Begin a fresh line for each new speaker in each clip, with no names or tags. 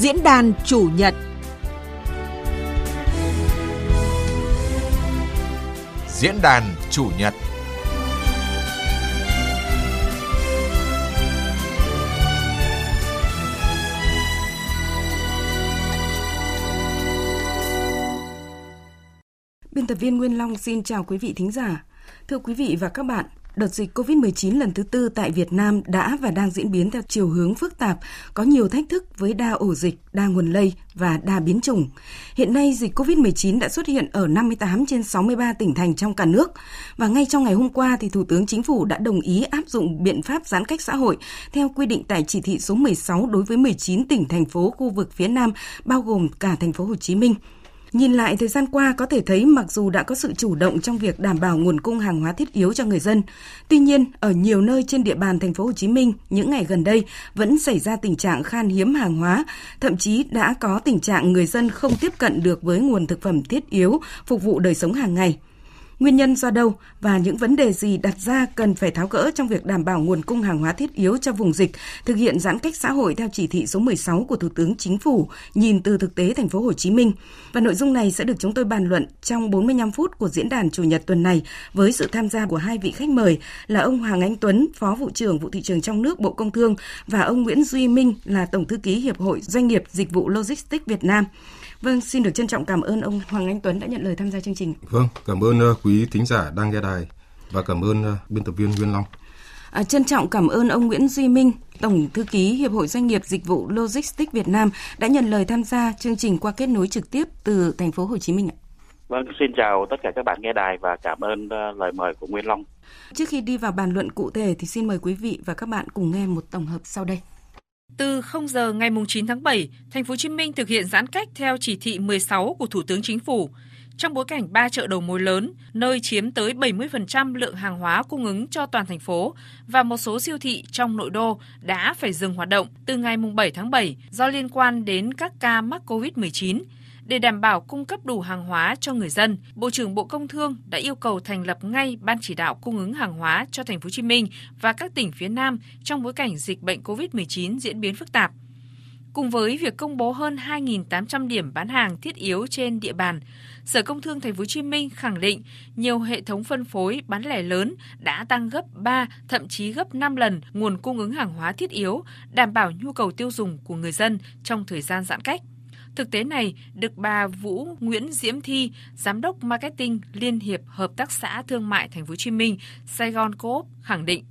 Diễn đàn chủ nhật
Diễn đàn chủ nhật
Biên tập viên Nguyên Long xin chào quý vị thính giả. Thưa quý vị và các bạn, đợt dịch COVID-19 lần thứ tư tại Việt Nam đã và đang diễn biến theo chiều hướng phức tạp, có nhiều thách thức với đa ổ dịch, đa nguồn lây và đa biến chủng. Hiện nay, dịch COVID-19 đã xuất hiện ở 58 trên 63 tỉnh thành trong cả nước. Và ngay trong ngày hôm qua, thì Thủ tướng Chính phủ đã đồng ý áp dụng biện pháp giãn cách xã hội theo quy định tại chỉ thị số 16 đối với 19 tỉnh, thành phố, khu vực phía Nam, bao gồm cả thành phố Hồ Chí Minh. Nhìn lại thời gian qua có thể thấy mặc dù đã có sự chủ động trong việc đảm bảo nguồn cung hàng hóa thiết yếu cho người dân, tuy nhiên ở nhiều nơi trên địa bàn thành phố Hồ Chí Minh những ngày gần đây vẫn xảy ra tình trạng khan hiếm hàng hóa, thậm chí đã có tình trạng người dân không tiếp cận được với nguồn thực phẩm thiết yếu phục vụ đời sống hàng ngày. Nguyên nhân do đâu và những vấn đề gì đặt ra cần phải tháo gỡ trong việc đảm bảo nguồn cung hàng hóa thiết yếu cho vùng dịch, thực hiện giãn cách xã hội theo chỉ thị số 16 của Thủ tướng Chính phủ nhìn từ thực tế thành phố Hồ Chí Minh. Và nội dung này sẽ được chúng tôi bàn luận trong 45 phút của diễn đàn chủ nhật tuần này với sự tham gia của hai vị khách mời là ông Hoàng Anh Tuấn, Phó vụ trưởng vụ thị trường trong nước Bộ Công Thương và ông Nguyễn Duy Minh là Tổng thư ký Hiệp hội Doanh nghiệp Dịch vụ Logistics Việt Nam. Vâng, xin được trân trọng cảm ơn ông Hoàng Anh Tuấn đã nhận lời tham gia chương trình.
Vâng, cảm ơn uh, quý thính giả đang nghe đài và cảm ơn uh, biên tập viên Nguyên Long.
À, trân trọng cảm ơn ông Nguyễn Duy Minh, Tổng thư ký Hiệp hội Doanh nghiệp Dịch vụ Logistics Việt Nam đã nhận lời tham gia chương trình qua kết nối trực tiếp từ thành phố Hồ Chí Minh ạ.
Vâng, xin chào tất cả các bạn nghe đài và cảm ơn uh, lời mời của Nguyên Long.
Trước khi đi vào bàn luận cụ thể thì xin mời quý vị và các bạn cùng nghe một tổng hợp sau đây.
Từ 0 giờ ngày 9 tháng 7, thành phố Hồ Chí Minh thực hiện giãn cách theo chỉ thị 16 của Thủ tướng Chính phủ. Trong bối cảnh ba chợ đầu mối lớn, nơi chiếm tới 70% lượng hàng hóa cung ứng cho toàn thành phố và một số siêu thị trong nội đô đã phải dừng hoạt động từ ngày 7 tháng 7 do liên quan đến các ca mắc COVID-19 để đảm bảo cung cấp đủ hàng hóa cho người dân, Bộ trưởng Bộ Công Thương đã yêu cầu thành lập ngay ban chỉ đạo cung ứng hàng hóa cho thành phố Hồ Chí Minh và các tỉnh phía Nam trong bối cảnh dịch bệnh COVID-19 diễn biến phức tạp. Cùng với việc công bố hơn 2.800 điểm bán hàng thiết yếu trên địa bàn, Sở Công Thương Thành phố Hồ Chí Minh khẳng định nhiều hệ thống phân phối bán lẻ lớn đã tăng gấp 3, thậm chí gấp 5 lần nguồn cung ứng hàng hóa thiết yếu, đảm bảo nhu cầu tiêu dùng của người dân trong thời gian giãn cách. Thực tế này được bà Vũ Nguyễn Diễm Thi, giám đốc marketing Liên hiệp Hợp tác xã Thương mại Thành phố Hồ Chí Minh, Sài Gòn Coop khẳng định.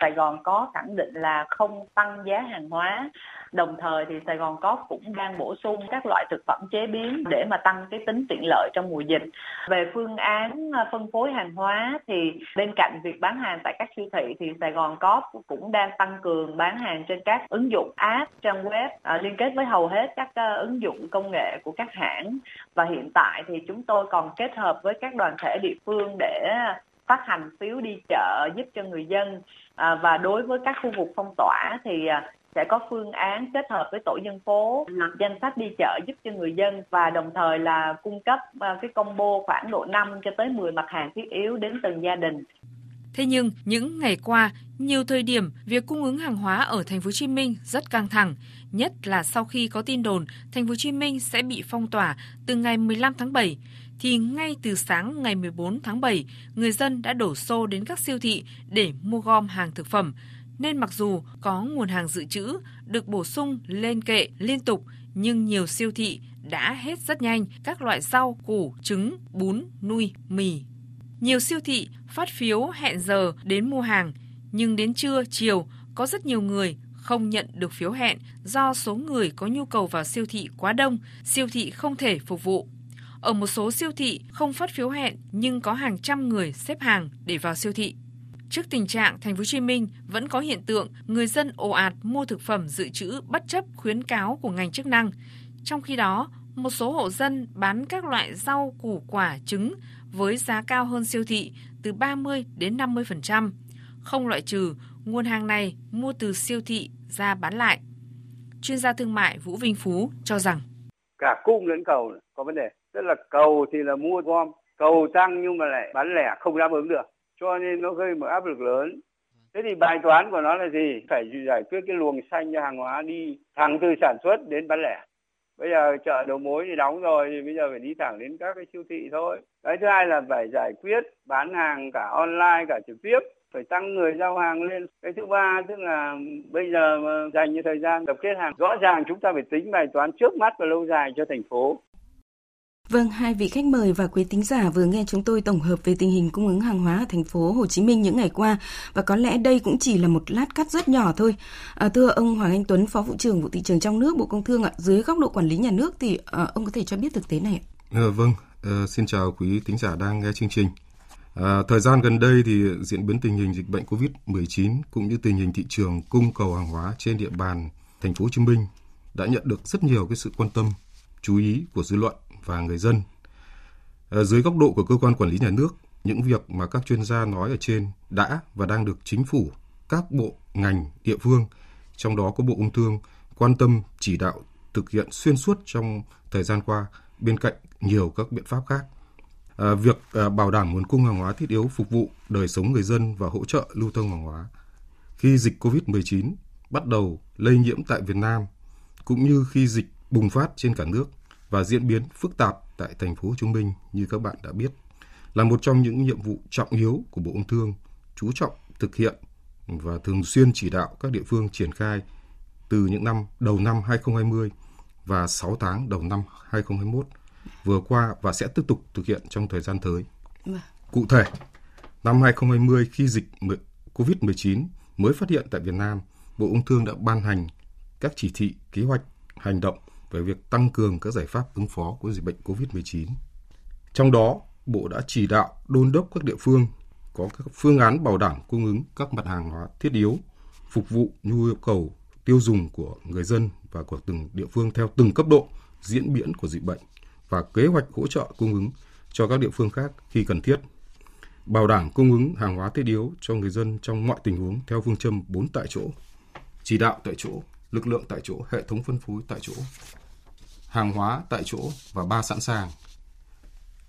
Sài Gòn có khẳng định là không tăng giá hàng hóa Đồng thời thì Sài Gòn Cóp cũng đang bổ sung các loại thực phẩm chế biến để mà tăng cái tính tiện lợi trong mùa dịch. Về phương án à, phân phối hàng hóa thì bên cạnh việc bán hàng tại các siêu thị thì Sài Gòn Cóp cũng đang tăng cường bán hàng trên các ứng dụng app, trang web à, liên kết với hầu hết các uh, ứng dụng công nghệ của các hãng và hiện tại thì chúng tôi còn kết hợp với các đoàn thể địa phương để phát hành phiếu đi chợ giúp cho người dân à, và đối với các khu vực phong tỏa thì à, sẽ có phương án kết hợp với tổ dân phố lập danh sách đi chợ giúp cho người dân và đồng thời là cung cấp à, cái combo khoảng độ 5 cho tới 10 mặt hàng thiết yếu đến từng gia đình.
Thế nhưng những ngày qua, nhiều thời điểm việc cung ứng hàng hóa ở thành phố Hồ Chí Minh rất căng thẳng, nhất là sau khi có tin đồn thành phố Hồ Chí Minh sẽ bị phong tỏa từ ngày 15 tháng 7 thì ngay từ sáng ngày 14 tháng 7, người dân đã đổ xô đến các siêu thị để mua gom hàng thực phẩm, nên mặc dù có nguồn hàng dự trữ được bổ sung lên kệ liên tục nhưng nhiều siêu thị đã hết rất nhanh các loại rau, củ, trứng, bún, nuôi, mì. Nhiều siêu thị phát phiếu hẹn giờ đến mua hàng, nhưng đến trưa, chiều có rất nhiều người không nhận được phiếu hẹn do số người có nhu cầu vào siêu thị quá đông, siêu thị không thể phục vụ. Ở một số siêu thị không phát phiếu hẹn nhưng có hàng trăm người xếp hàng để vào siêu thị. Trước tình trạng thành phố Hồ Chí Minh vẫn có hiện tượng người dân ồ ạt mua thực phẩm dự trữ bất chấp khuyến cáo của ngành chức năng. Trong khi đó, một số hộ dân bán các loại rau, củ quả, trứng với giá cao hơn siêu thị từ 30 đến 50%. Không loại trừ nguồn hàng này mua từ siêu thị ra bán lại. Chuyên gia thương mại Vũ Vinh Phú cho rằng
cả cung lẫn cầu có vấn đề. Tức là cầu thì là mua gom, cầu tăng nhưng mà lại bán lẻ không đáp ứng được cho nên nó gây một áp lực lớn Thế thì bài toán của nó là gì? Phải giải quyết cái luồng xanh cho hàng hóa đi thẳng từ sản xuất đến bán lẻ. Bây giờ chợ đầu mối thì đóng rồi thì bây giờ phải đi thẳng đến các cái siêu thị thôi. Cái thứ hai là phải giải quyết bán hàng cả online cả trực tiếp phải tăng người giao hàng lên. Cái thứ ba tức là bây giờ mà dành như thời gian tập kết hàng rõ ràng chúng ta phải tính bài toán trước mắt và lâu dài cho thành phố.
Vâng, hai vị khách mời và quý tính giả vừa nghe chúng tôi tổng hợp về tình hình cung ứng hàng hóa ở thành phố Hồ Chí Minh những ngày qua và có lẽ đây cũng chỉ là một lát cắt rất nhỏ thôi. À, thưa ông Hoàng Anh Tuấn, Phó vụ trưởng vụ thị trường trong nước Bộ Công Thương ạ, dưới góc độ quản lý nhà nước thì à, ông có thể cho biết thực tế này ạ?
À, vâng, à, xin chào quý tính giả đang nghe chương trình. À, thời gian gần đây thì diễn biến tình hình dịch bệnh COVID-19 cũng như tình hình thị trường cung cầu hàng hóa trên địa bàn thành phố Hồ Chí Minh đã nhận được rất nhiều cái sự quan tâm, chú ý của dư luận và người dân. À, dưới góc độ của cơ quan quản lý nhà nước, những việc mà các chuyên gia nói ở trên đã và đang được chính phủ, các bộ, ngành, địa phương, trong đó có Bộ Công Thương quan tâm chỉ đạo thực hiện xuyên suốt trong thời gian qua bên cạnh nhiều các biện pháp khác. À, việc à, bảo đảm nguồn cung hàng hóa thiết yếu phục vụ đời sống người dân và hỗ trợ lưu thông hàng hóa. Khi dịch COVID-19 bắt đầu lây nhiễm tại Việt Nam cũng như khi dịch bùng phát trên cả nước và diễn biến phức tạp tại thành phố Hồ Chí Minh như các bạn đã biết là một trong những nhiệm vụ trọng yếu của Bộ Công Thương chú trọng thực hiện và thường xuyên chỉ đạo các địa phương triển khai từ những năm đầu năm 2020 và 6 tháng đầu năm 2021 vừa qua và sẽ tiếp tục thực hiện trong thời gian tới. Vâng. Cụ thể, năm 2020 khi dịch COVID-19 mới phát hiện tại Việt Nam, Bộ Công Thương đã ban hành các chỉ thị, kế hoạch, hành động về việc tăng cường các giải pháp ứng phó của dịch bệnh COVID-19. Trong đó, Bộ đã chỉ đạo đôn đốc các địa phương có các phương án bảo đảm cung ứng các mặt hàng hóa thiết yếu, phục vụ nhu yêu cầu tiêu dùng của người dân và của từng địa phương theo từng cấp độ diễn biến của dịch bệnh và kế hoạch hỗ trợ cung ứng cho các địa phương khác khi cần thiết. Bảo đảm cung ứng hàng hóa thiết yếu cho người dân trong mọi tình huống theo phương châm 4 tại chỗ. Chỉ đạo tại chỗ, lực lượng tại chỗ, hệ thống phân phối tại chỗ, hàng hóa tại chỗ và ba sẵn sàng.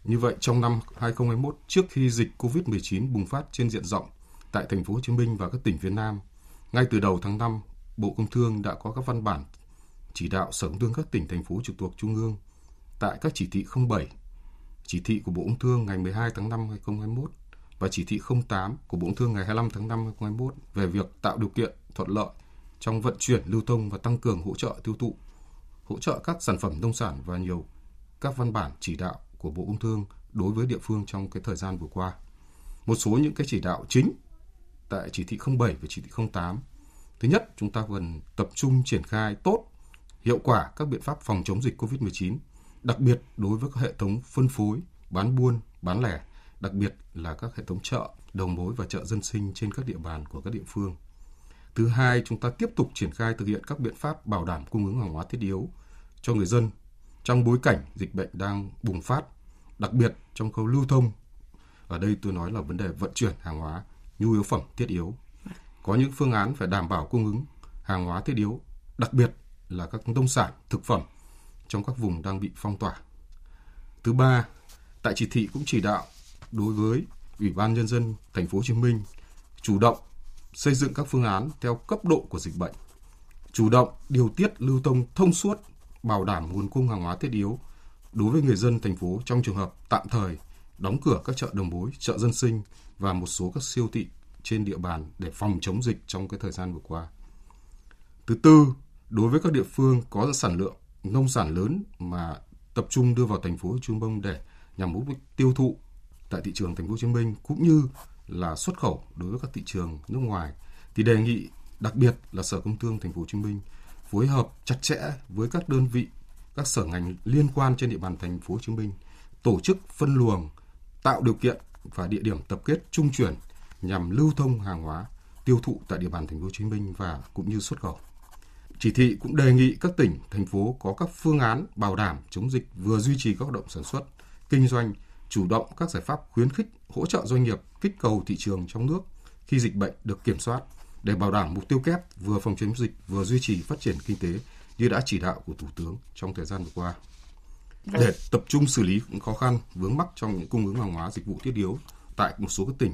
Như vậy trong năm 2021 trước khi dịch COVID-19 bùng phát trên diện rộng tại thành phố Hồ Chí Minh và các tỉnh phía Nam, ngay từ đầu tháng 5, Bộ Công Thương đã có các văn bản chỉ đạo Sở Công Thương các tỉnh thành phố trực thuộc Trung ương tại các chỉ thị 07, chỉ thị của Bộ Công Thương ngày 12 tháng 5 2021 và chỉ thị 08 của Bộ Công Thương ngày 25 tháng 5 2021 về việc tạo điều kiện thuận lợi trong vận chuyển, lưu thông và tăng cường hỗ trợ tiêu thụ, hỗ trợ các sản phẩm nông sản và nhiều các văn bản chỉ đạo của Bộ Công Thương đối với địa phương trong cái thời gian vừa qua. Một số những cái chỉ đạo chính tại chỉ thị 07 và chỉ thị 08. Thứ nhất, chúng ta cần tập trung triển khai tốt hiệu quả các biện pháp phòng chống dịch COVID-19, đặc biệt đối với các hệ thống phân phối, bán buôn, bán lẻ, đặc biệt là các hệ thống chợ, đầu mối và chợ dân sinh trên các địa bàn của các địa phương. Thứ hai, chúng ta tiếp tục triển khai thực hiện các biện pháp bảo đảm cung ứng hàng hóa thiết yếu cho người dân trong bối cảnh dịch bệnh đang bùng phát, đặc biệt trong khâu lưu thông. Ở đây tôi nói là vấn đề vận chuyển hàng hóa, nhu yếu phẩm thiết yếu. Có những phương án phải đảm bảo cung ứng hàng hóa thiết yếu, đặc biệt là các nông sản, thực phẩm trong các vùng đang bị phong tỏa. Thứ ba, tại chỉ thị cũng chỉ đạo đối với Ủy ban nhân dân thành phố Hồ Chí Minh chủ động xây dựng các phương án theo cấp độ của dịch bệnh, chủ động điều tiết lưu thông thông suốt, bảo đảm nguồn cung hàng hóa thiết yếu đối với người dân thành phố trong trường hợp tạm thời đóng cửa các chợ đầu mối, chợ dân sinh và một số các siêu thị trên địa bàn để phòng chống dịch trong cái thời gian vừa qua. Thứ tư, đối với các địa phương có sản lượng nông sản lớn mà tập trung đưa vào thành phố Hồ Chí Minh để nhằm mục đích tiêu thụ tại thị trường thành phố Hồ Chí Minh cũng như là xuất khẩu đối với các thị trường nước ngoài thì đề nghị đặc biệt là Sở Công Thương thành phố Hồ Chí Minh phối hợp chặt chẽ với các đơn vị, các sở ngành liên quan trên địa bàn thành phố Hồ Chí Minh tổ chức phân luồng, tạo điều kiện và địa điểm tập kết trung chuyển nhằm lưu thông hàng hóa tiêu thụ tại địa bàn thành phố Hồ Chí Minh và cũng như xuất khẩu. Chỉ thị cũng đề nghị các tỉnh, thành phố có các phương án bảo đảm chống dịch vừa duy trì các hoạt động sản xuất, kinh doanh, chủ động các giải pháp khuyến khích, hỗ trợ doanh nghiệp kích cầu thị trường trong nước khi dịch bệnh được kiểm soát để bảo đảm mục tiêu kép vừa phòng chống dịch vừa duy trì phát triển kinh tế như đã chỉ đạo của Thủ tướng trong thời gian vừa qua. Vâng. Để tập trung xử lý những khó khăn vướng mắc trong những cung ứng hàng hóa dịch vụ thiết yếu tại một số các tỉnh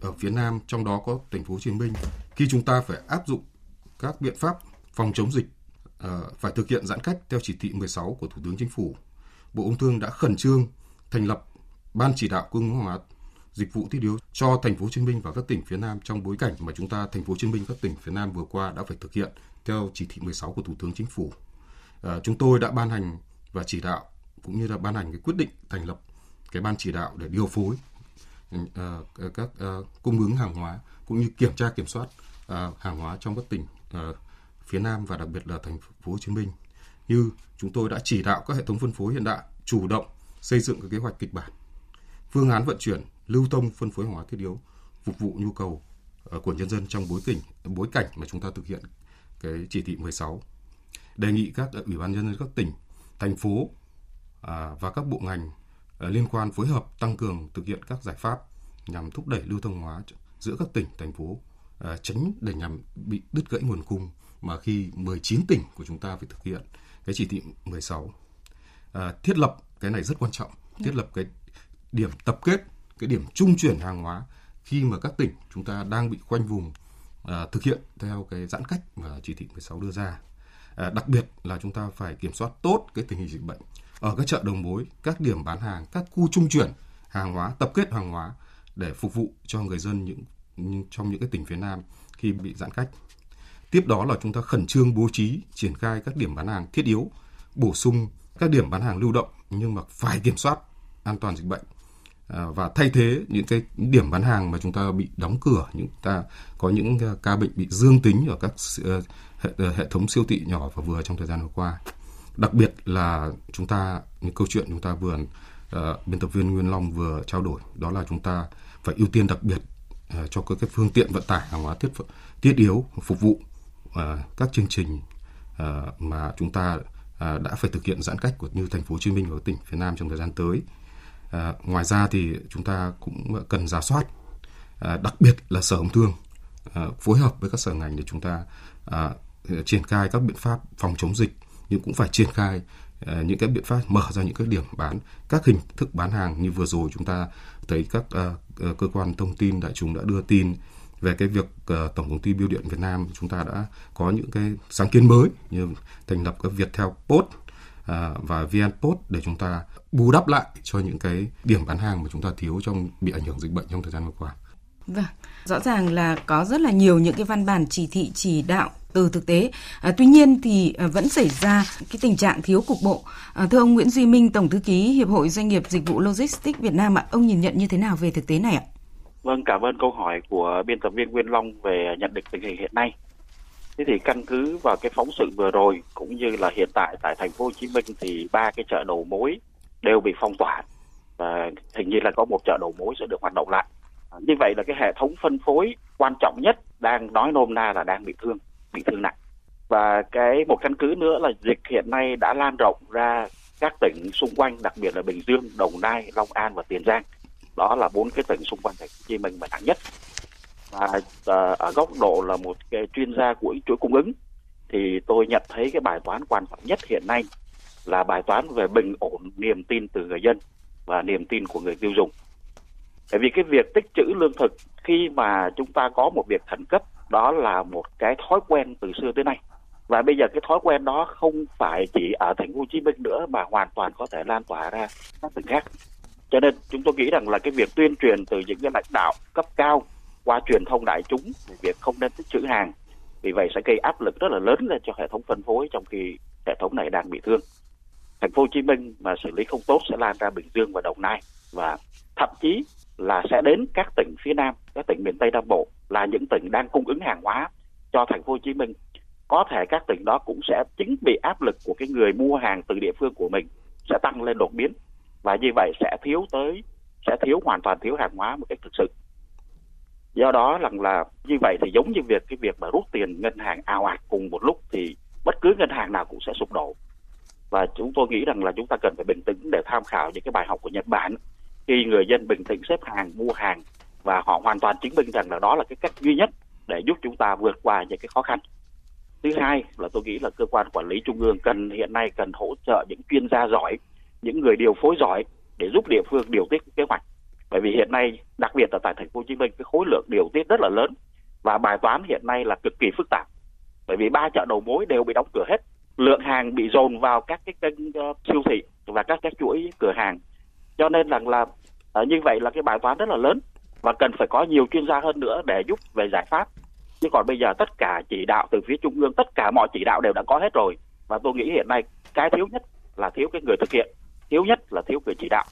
ở phía Nam, trong đó có thành phố Hồ Chí Minh, khi chúng ta phải áp dụng các biện pháp phòng chống dịch uh, phải thực hiện giãn cách theo chỉ thị 16 của Thủ tướng Chính phủ, Bộ Công Thương đã khẩn trương thành lập ban chỉ đạo cung ứng hóa dịch vụ thiết yếu cho thành phố Hồ Chí Minh và các tỉnh phía Nam trong bối cảnh mà chúng ta thành phố Hồ Chí Minh các tỉnh phía Nam vừa qua đã phải thực hiện theo chỉ thị 16 của Thủ tướng Chính phủ. À, chúng tôi đã ban hành và chỉ đạo cũng như là ban hành cái quyết định thành lập cái ban chỉ đạo để điều phối à, các à, cung ứng hàng hóa cũng như kiểm tra kiểm soát à, hàng hóa trong các tỉnh à, phía Nam và đặc biệt là thành phố Hồ Chí Minh. Như chúng tôi đã chỉ đạo các hệ thống phân phối hiện đại chủ động xây dựng các kế hoạch kịch bản, phương án vận chuyển, lưu thông phân phối hàng hóa thiết yếu phục vụ nhu cầu ờ, của nhân dân trong bối cảnh bối cảnh mà chúng ta thực hiện cái chỉ thị 16. Đề nghị các ờ, ủy ban nhân dân các tỉnh, thành phố à, và các bộ ngành ờ, liên quan phối hợp tăng cường thực hiện các giải pháp nhằm thúc đẩy lưu thông hóa giữa các tỉnh, thành phố, tránh để nhằm bị đứt gãy nguồn cung mà khi 19 tỉnh của chúng ta phải thực hiện cái chỉ thị 16. À, thiết lập cái này rất quan trọng, thiết lập cái điểm tập kết, cái điểm trung chuyển hàng hóa khi mà các tỉnh chúng ta đang bị khoanh vùng à, thực hiện theo cái giãn cách mà chỉ thị 16 đưa ra. À, đặc biệt là chúng ta phải kiểm soát tốt cái tình hình dịch bệnh ở các chợ đầu mối, các điểm bán hàng, các khu trung chuyển hàng hóa, tập kết hàng hóa để phục vụ cho người dân những, trong những cái tỉnh phía Nam khi bị giãn cách. Tiếp đó là chúng ta khẩn trương bố trí triển khai các điểm bán hàng thiết yếu, bổ sung các điểm bán hàng lưu động nhưng mà phải kiểm soát an toàn dịch bệnh À, và thay thế những cái điểm bán hàng mà chúng ta bị đóng cửa, những ta có những ca bệnh bị dương tính ở các ờ, hệ, ờ, hệ thống siêu thị nhỏ và vừa trong thời gian vừa qua. Đặc biệt là chúng ta những câu chuyện chúng ta vừa uh, biên tập viên Nguyên Long vừa trao đổi đó là chúng ta phải ưu tiên đặc biệt uh, cho các cái phương tiện vận tải hàng hóa thiết thiết yếu phục vụ uh, các chương trình uh, mà chúng ta uh, đã phải thực hiện giãn cách của như thành phố Hồ Chí Minh và tỉnh phía Nam trong thời gian tới. À, ngoài ra thì chúng ta cũng cần giả soát, à, đặc biệt là sở công thương à, phối hợp với các sở ngành để chúng ta à, triển khai các biện pháp phòng chống dịch nhưng cũng phải triển khai à, những cái biện pháp mở ra những cái điểm bán các hình thức bán hàng như vừa rồi chúng ta thấy các à, à cơ quan thông tin đại chúng đã đưa tin về cái việc uh, tổng công ty bưu điện Việt Nam chúng ta đã có những cái sáng kiến mới như thành lập cái Viettel Post uh, và VN Post để chúng ta bù đắp lại cho những cái điểm bán hàng mà chúng ta thiếu trong bị ảnh hưởng dịch bệnh trong thời gian vừa qua.
Vâng, rõ ràng là có rất là nhiều những cái văn bản chỉ thị chỉ đạo từ thực tế. À, tuy nhiên thì à, vẫn xảy ra cái tình trạng thiếu cục bộ. À, thưa ông Nguyễn Duy Minh, Tổng thư ký Hiệp hội Doanh nghiệp Dịch vụ Logistics Việt Nam ạ, ông nhìn nhận như thế nào về thực tế này ạ?
Vâng, cảm ơn câu hỏi của biên tập viên Nguyên Long về nhận định tình hình hiện nay. Thế thì căn cứ vào cái phóng sự vừa rồi cũng như là hiện tại tại thành phố Hồ Chí Minh thì ba cái chợ đầu mối đều bị phong tỏa. Và hình như là có một chợ đầu mối sẽ được hoạt động lại. À, như vậy là cái hệ thống phân phối quan trọng nhất đang nói nôm na là đang bị thương bị thương nặng. Và cái một căn cứ nữa là dịch hiện nay đã lan rộng ra các tỉnh xung quanh đặc biệt là Bình Dương, Đồng Nai, Long An và Tiền Giang. Đó là bốn cái tỉnh xung quanh thành phố Hồ Chí Minh mà nặng nhất và à, ở góc độ là một cái chuyên gia của chuỗi cung ứng thì tôi nhận thấy cái bài toán quan trọng nhất hiện nay là bài toán về bình ổn niềm tin từ người dân và niềm tin của người tiêu dùng. Bởi vì cái việc tích trữ lương thực khi mà chúng ta có một việc khẩn cấp đó là một cái thói quen từ xưa tới nay và bây giờ cái thói quen đó không phải chỉ ở thành phố Hồ Chí Minh nữa mà hoàn toàn có thể lan tỏa ra các tỉnh khác cho nên chúng tôi nghĩ rằng là cái việc tuyên truyền từ những cái lãnh đạo cấp cao qua truyền thông đại chúng về việc không nên tích trữ hàng vì vậy sẽ gây áp lực rất là lớn lên cho hệ thống phân phối trong khi hệ thống này đang bị thương thành phố Hồ Chí Minh mà xử lý không tốt sẽ lan ra Bình Dương và Đồng Nai và thậm chí là sẽ đến các tỉnh phía Nam, các tỉnh miền Tây Nam Bộ là những tỉnh đang cung ứng hàng hóa cho thành phố Hồ Chí Minh. Có thể các tỉnh đó cũng sẽ chính bị áp lực của cái người mua hàng từ địa phương của mình sẽ tăng lên đột biến và như vậy sẽ thiếu tới sẽ thiếu hoàn toàn thiếu hàng hóa một cách thực sự. Do đó rằng là như vậy thì giống như việc, cái việc mà rút tiền ngân hàng ào ạt cùng một lúc thì bất cứ ngân hàng nào cũng sẽ sụp đổ. Và chúng tôi nghĩ rằng là chúng ta cần phải bình tĩnh để tham khảo những cái bài học của Nhật Bản. Khi người dân bình tĩnh xếp hàng, mua hàng và họ hoàn toàn chứng minh rằng là đó là cái cách duy nhất để giúp chúng ta vượt qua những cái khó khăn. Thứ hai là tôi nghĩ là cơ quan quản lý trung ương cần, hiện nay cần hỗ trợ những chuyên gia giỏi, những người điều phối giỏi để giúp địa phương điều tiết kế hoạch bởi vì hiện nay đặc biệt là tại thành phố Hồ Chí Minh cái khối lượng điều tiết rất là lớn và bài toán hiện nay là cực kỳ phức tạp. Bởi vì ba chợ đầu mối đều bị đóng cửa hết. Lượng hàng bị dồn vào các cái kênh uh, siêu thị và các các chuỗi cửa hàng. Cho nên rằng là uh, như vậy là cái bài toán rất là lớn và cần phải có nhiều chuyên gia hơn nữa để giúp về giải pháp. Chứ còn bây giờ tất cả chỉ đạo từ phía trung ương tất cả mọi chỉ đạo đều đã có hết rồi. Và tôi nghĩ hiện nay cái thiếu nhất là thiếu cái người thực hiện thiếu nhất là thiếu người chỉ đạo.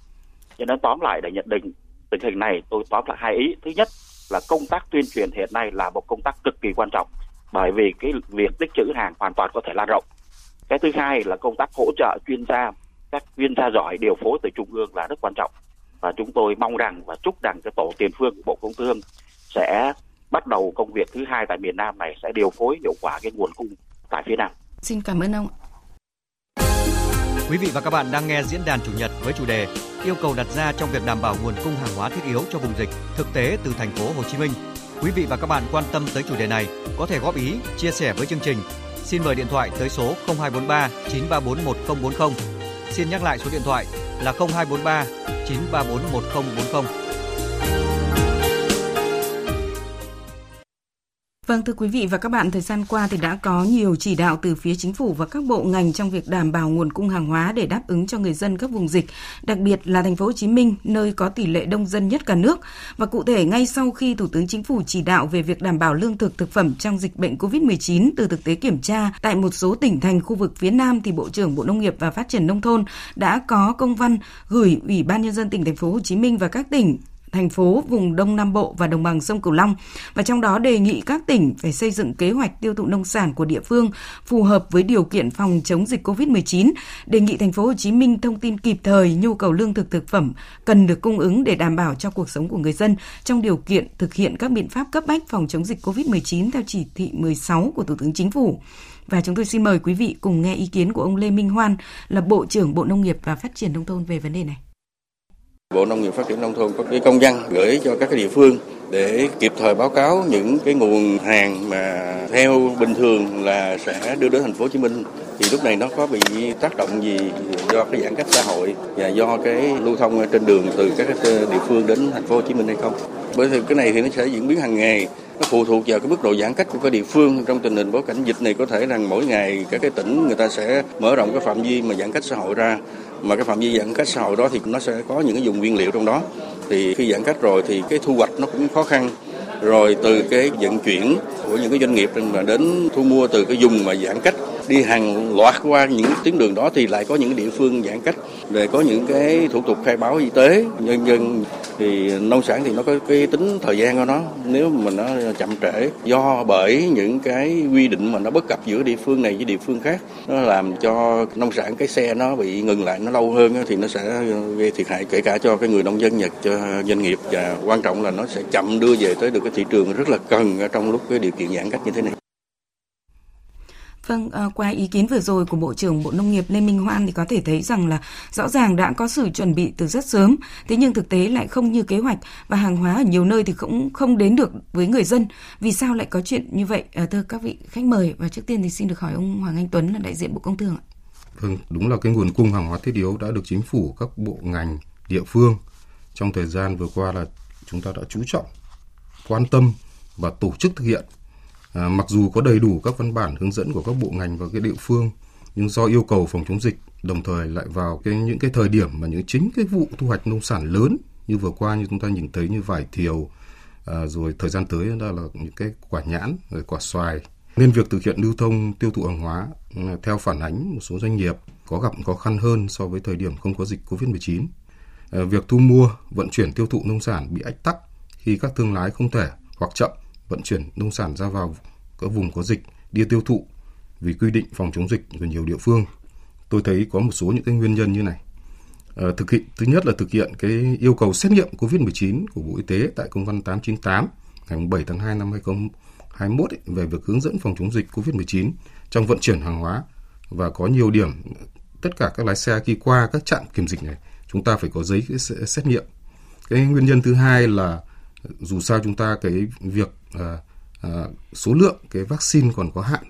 Cho nên tóm lại để nhận định tình hình này tôi tóm lại hai ý thứ nhất là công tác tuyên truyền hiện nay là một công tác cực kỳ quan trọng, bởi vì cái việc tích trữ hàng hoàn toàn có thể lan rộng cái thứ hai là công tác hỗ trợ chuyên gia, các chuyên gia giỏi, điều phối từ trung ương là rất quan trọng và chúng tôi mong rằng và chúc rằng cái tổ tiền phương của bộ công thương sẽ bắt đầu công việc thứ hai tại miền Nam này, sẽ điều phối hiệu quả cái nguồn cung tại phía Nam.
Xin cảm ơn ông.
Quý vị và các bạn đang nghe diễn đàn chủ nhật với chủ đề yêu cầu đặt ra trong việc đảm bảo nguồn cung hàng hóa thiết yếu cho vùng dịch thực tế từ thành phố Hồ Chí Minh. Quý vị và các bạn quan tâm tới chủ đề này có thể góp ý, chia sẻ với chương trình. Xin mời điện thoại tới số 0243 934 1040. Xin nhắc lại số điện thoại là 0243 934 1040.
Vâng thưa quý vị và các bạn, thời gian qua thì đã có nhiều chỉ đạo từ phía chính phủ và các bộ ngành trong việc đảm bảo nguồn cung hàng hóa để đáp ứng cho người dân các vùng dịch, đặc biệt là thành phố Hồ Chí Minh, nơi có tỷ lệ đông dân nhất cả nước. Và cụ thể ngay sau khi Thủ tướng Chính phủ chỉ đạo về việc đảm bảo lương thực thực phẩm trong dịch bệnh COVID-19 từ thực tế kiểm tra tại một số tỉnh thành khu vực phía Nam thì Bộ trưởng Bộ Nông nghiệp và Phát triển nông thôn đã có công văn gửi Ủy ban nhân dân tỉnh thành phố Hồ Chí Minh và các tỉnh thành phố vùng Đông Nam Bộ và đồng bằng sông Cửu Long và trong đó đề nghị các tỉnh phải xây dựng kế hoạch tiêu thụ nông sản của địa phương phù hợp với điều kiện phòng chống dịch COVID-19, đề nghị thành phố Hồ Chí Minh thông tin kịp thời nhu cầu lương thực thực phẩm cần được cung ứng để đảm bảo cho cuộc sống của người dân trong điều kiện thực hiện các biện pháp cấp bách phòng chống dịch COVID-19 theo chỉ thị 16 của Thủ tướng Chính phủ. Và chúng tôi xin mời quý vị cùng nghe ý kiến của ông Lê Minh Hoan là Bộ trưởng Bộ Nông nghiệp và Phát triển Nông thôn về vấn đề này.
Bộ Nông nghiệp Phát triển Nông thôn có cái công văn gửi cho các cái địa phương để kịp thời báo cáo những cái nguồn hàng mà theo bình thường là sẽ đưa đến thành phố Hồ Chí Minh. Thì lúc này nó có bị tác động gì do cái giãn cách xã hội và do cái lưu thông trên đường từ các địa phương đến thành phố Hồ Chí Minh hay không? Bởi vì cái này thì nó sẽ diễn biến hàng ngày, nó phụ thuộc vào cái mức độ giãn cách của các địa phương. Trong tình hình bối cảnh dịch này có thể rằng mỗi ngày các cái tỉnh người ta sẽ mở rộng cái phạm vi mà giãn cách xã hội ra mà cái phạm vi giãn cách xã hội đó thì nó sẽ có những cái dùng nguyên liệu trong đó. Thì khi giãn cách rồi thì cái thu hoạch nó cũng khó khăn. Rồi từ cái vận chuyển của những cái doanh nghiệp mà đến thu mua từ cái dùng mà giãn cách đi hàng loạt qua những tuyến đường đó thì lại có những địa phương giãn cách để có những cái thủ tục khai báo y tế, nhân dân. Thì nông sản thì nó có cái tính thời gian của nó. Nếu mà nó chậm trễ do bởi những cái quy định mà nó bất cập giữa địa phương này với địa phương khác, nó làm cho nông sản cái xe nó bị ngừng lại nó lâu hơn thì nó sẽ gây thiệt hại kể cả cho cái người nông dân nhật, cho doanh nghiệp. Và quan trọng là nó sẽ chậm đưa về tới được cái thị trường rất là cần trong lúc cái điều kiện giãn cách như thế này.
Vâng, à, qua ý kiến vừa rồi của Bộ trưởng Bộ Nông nghiệp Lê Minh Hoan thì có thể thấy rằng là rõ ràng đã có sự chuẩn bị từ rất sớm, thế nhưng thực tế lại không như kế hoạch và hàng hóa ở nhiều nơi thì cũng không đến được với người dân. Vì sao lại có chuyện như vậy? À, thưa các vị khách mời và trước tiên thì xin được hỏi ông Hoàng Anh Tuấn là đại diện Bộ Công Thương ạ.
Vâng, đúng là cái nguồn cung hàng hóa thiết yếu đã được chính phủ các bộ ngành địa phương trong thời gian vừa qua là chúng ta đã chú trọng quan tâm và tổ chức thực hiện À, mặc dù có đầy đủ các văn bản hướng dẫn của các bộ ngành và cái địa phương nhưng do yêu cầu phòng chống dịch đồng thời lại vào cái những cái thời điểm mà những chính cái vụ thu hoạch nông sản lớn như vừa qua như chúng ta nhìn thấy như vải thiều à, rồi thời gian tới đó là những cái quả nhãn rồi quả xoài nên việc thực hiện lưu thông tiêu thụ hàng hóa ừ, theo phản ánh một số doanh nghiệp có gặp khó khăn hơn so với thời điểm không có dịch Covid-19. À, việc thu mua, vận chuyển tiêu thụ nông sản bị ách tắc khi các thương lái không thể hoặc chậm vận chuyển nông sản ra vào các vùng có dịch đi tiêu thụ vì quy định phòng chống dịch của nhiều địa phương. Tôi thấy có một số những cái nguyên nhân như này. À, thực hiện thứ nhất là thực hiện cái yêu cầu xét nghiệm COVID-19 của Bộ Y tế tại công văn 898 ngày 7 tháng 2 năm 2021 ấy, về việc hướng dẫn phòng chống dịch COVID-19 trong vận chuyển hàng hóa và có nhiều điểm tất cả các lái xe khi qua các trạm kiểm dịch này chúng ta phải có giấy xét nghiệm. Cái nguyên nhân thứ hai là dù sao chúng ta cái việc À, à, số lượng cái vaccine còn có hạn.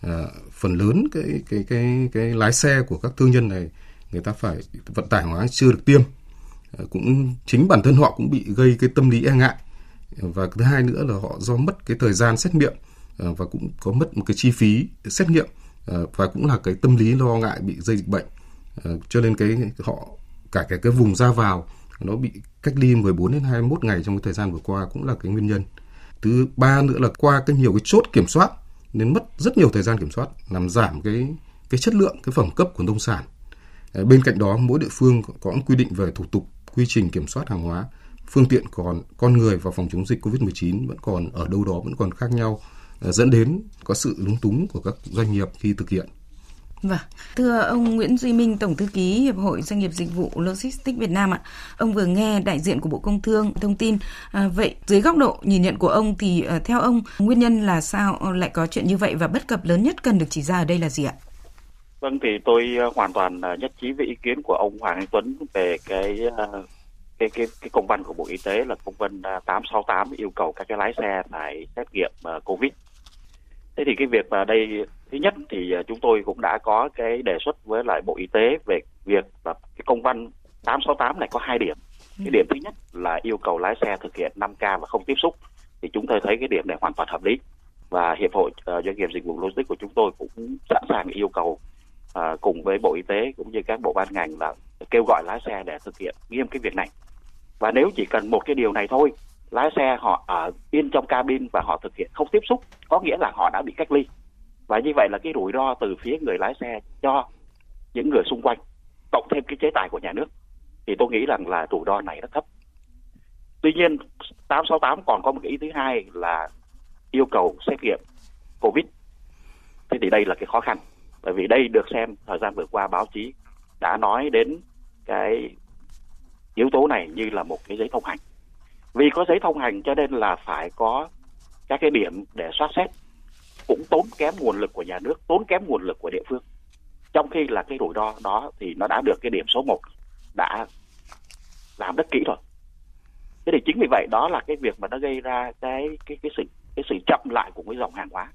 À, phần lớn cái cái cái cái lái xe của các thương nhân này người ta phải vận tải hóa chưa được tiêm. À, cũng chính bản thân họ cũng bị gây cái tâm lý e ngại. Và thứ hai nữa là họ do mất cái thời gian xét nghiệm à, và cũng có mất một cái chi phí xét nghiệm và cũng là cái tâm lý lo ngại bị dây dịch bệnh. Cho nên cái họ cả cái cái vùng ra vào nó bị cách ly 14 đến 21 ngày trong cái thời gian vừa qua cũng là cái nguyên nhân. Thứ ba nữa là qua cái nhiều cái chốt kiểm soát nên mất rất nhiều thời gian kiểm soát làm giảm cái cái chất lượng cái phẩm cấp của nông sản. Bên cạnh đó mỗi địa phương có quy định về thủ tục quy trình kiểm soát hàng hóa, phương tiện còn con người và phòng chống dịch Covid-19 vẫn còn ở đâu đó vẫn còn khác nhau à, dẫn đến có sự lúng túng của các doanh nghiệp khi thực hiện.
Vâng, thưa ông Nguyễn Duy Minh, Tổng thư ký Hiệp hội Doanh nghiệp Dịch vụ Logistics Việt Nam ạ. Ông vừa nghe đại diện của Bộ Công Thương thông tin. À, vậy dưới góc độ nhìn nhận của ông thì à, theo ông nguyên nhân là sao lại có chuyện như vậy và bất cập lớn nhất cần được chỉ ra ở đây là gì ạ?
Vâng thì tôi à, hoàn toàn à, nhất trí với ý kiến của ông Hoàng Anh Tuấn về cái à, cái cái cái công văn của Bộ Y tế là công văn 868 yêu cầu các cái lái xe phải xét nghiệm COVID. Thế thì cái việc mà đây thứ nhất thì chúng tôi cũng đã có cái đề xuất với lại Bộ Y tế về việc là cái công văn 868 này có hai điểm. Cái điểm thứ nhất là yêu cầu lái xe thực hiện 5K và không tiếp xúc. Thì chúng tôi thấy cái điểm này hoàn toàn hợp lý và hiệp hội uh, doanh nghiệp dịch vụ logistics của chúng tôi cũng sẵn sàng yêu cầu uh, cùng với bộ y tế cũng như các bộ ban ngành là kêu gọi lái xe để thực hiện nghiêm cái việc này và nếu chỉ cần một cái điều này thôi lái xe họ ở yên trong cabin và họ thực hiện không tiếp xúc, có nghĩa là họ đã bị cách ly. Và như vậy là cái rủi ro từ phía người lái xe cho những người xung quanh, cộng thêm cái chế tài của nhà nước, thì tôi nghĩ rằng là rủi ro này rất thấp. Tuy nhiên 868 còn có một cái ý thứ hai là yêu cầu xét nghiệm covid. Thế thì đây là cái khó khăn, bởi vì đây được xem thời gian vừa qua báo chí đã nói đến cái yếu tố này như là một cái giấy thông hành vì có giấy thông hành cho nên là phải có các cái điểm để soát xét, cũng tốn kém nguồn lực của nhà nước, tốn kém nguồn lực của địa phương. Trong khi là cái rủi ro đó thì nó đã được cái điểm số 1 đã làm rất kỹ rồi. Thế thì chính vì vậy đó là cái việc mà nó gây ra cái cái cái sự cái sự chậm lại của cái dòng hàng hóa.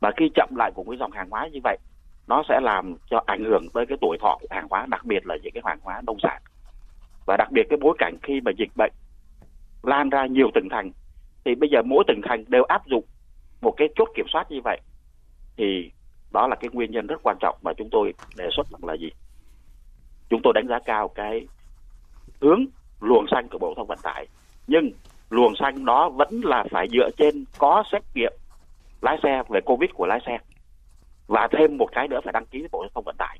Và khi chậm lại của cái dòng hàng hóa như vậy, nó sẽ làm cho ảnh hưởng tới cái tuổi thọ của hàng hóa, đặc biệt là những cái hàng hóa nông sản. Và đặc biệt cái bối cảnh khi mà dịch bệnh lan ra nhiều tỉnh thành. Thì bây giờ mỗi tỉnh thành đều áp dụng một cái chốt kiểm soát như vậy. Thì đó là cái nguyên nhân rất quan trọng mà chúng tôi đề xuất là gì? Chúng tôi đánh giá cao cái hướng luồng xanh của bộ thông vận tải. Nhưng luồng xanh đó vẫn là phải dựa trên có xét nghiệm lái xe về covid của lái xe. Và thêm một cái nữa phải đăng ký với bộ giao thông vận tải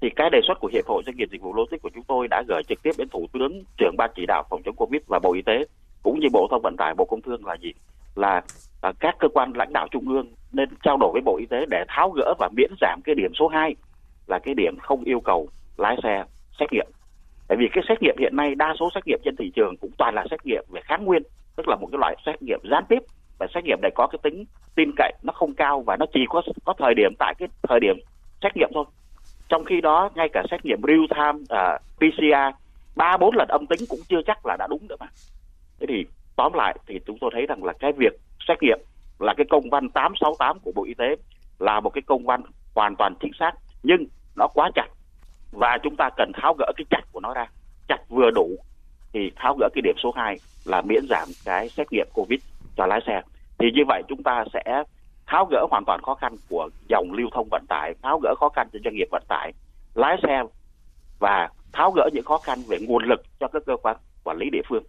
thì cái đề xuất của hiệp hội doanh nghiệp dịch vụ logistics của chúng tôi đã gửi trực tiếp đến thủ tướng trưởng ban chỉ đạo phòng chống covid và bộ y tế cũng như bộ thông vận tải bộ công thương là gì? Là à, các cơ quan lãnh đạo trung ương nên trao đổi với bộ y tế để tháo gỡ và miễn giảm cái điểm số 2 là cái điểm không yêu cầu lái xe xét nghiệm. Tại vì cái xét nghiệm hiện nay đa số xét nghiệm trên thị trường cũng toàn là xét nghiệm về kháng nguyên tức là một cái loại xét nghiệm gián tiếp. Và xét nghiệm này có cái tính tin cậy nó không cao và nó chỉ có có thời điểm tại cái thời điểm xét nghiệm thôi trong khi đó ngay cả xét nghiệm real time à, uh, PCR ba bốn lần âm tính cũng chưa chắc là đã đúng nữa mà. Thế thì tóm lại thì chúng tôi thấy rằng là cái việc xét nghiệm là cái công văn 868 của Bộ Y tế là một cái công văn hoàn toàn chính xác nhưng nó quá chặt. Và chúng ta cần tháo gỡ cái chặt của nó ra. Chặt vừa đủ thì tháo gỡ cái điểm số 2 là miễn giảm cái xét nghiệm covid cho lái xe. Thì như vậy chúng ta sẽ tháo gỡ hoàn toàn khó khăn của dòng lưu thông vận tải, tháo gỡ khó khăn cho doanh nghiệp vận tải, lái xe và tháo gỡ những khó khăn về nguồn lực cho các cơ quan quản lý địa phương.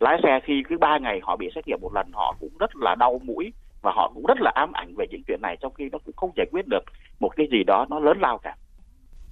Lái xe khi cứ ba ngày họ bị xét nghiệm một lần, họ cũng rất là đau mũi và họ cũng rất là ám ảnh về những chuyện này, trong khi nó cũng không giải quyết được một cái gì đó nó lớn lao cả.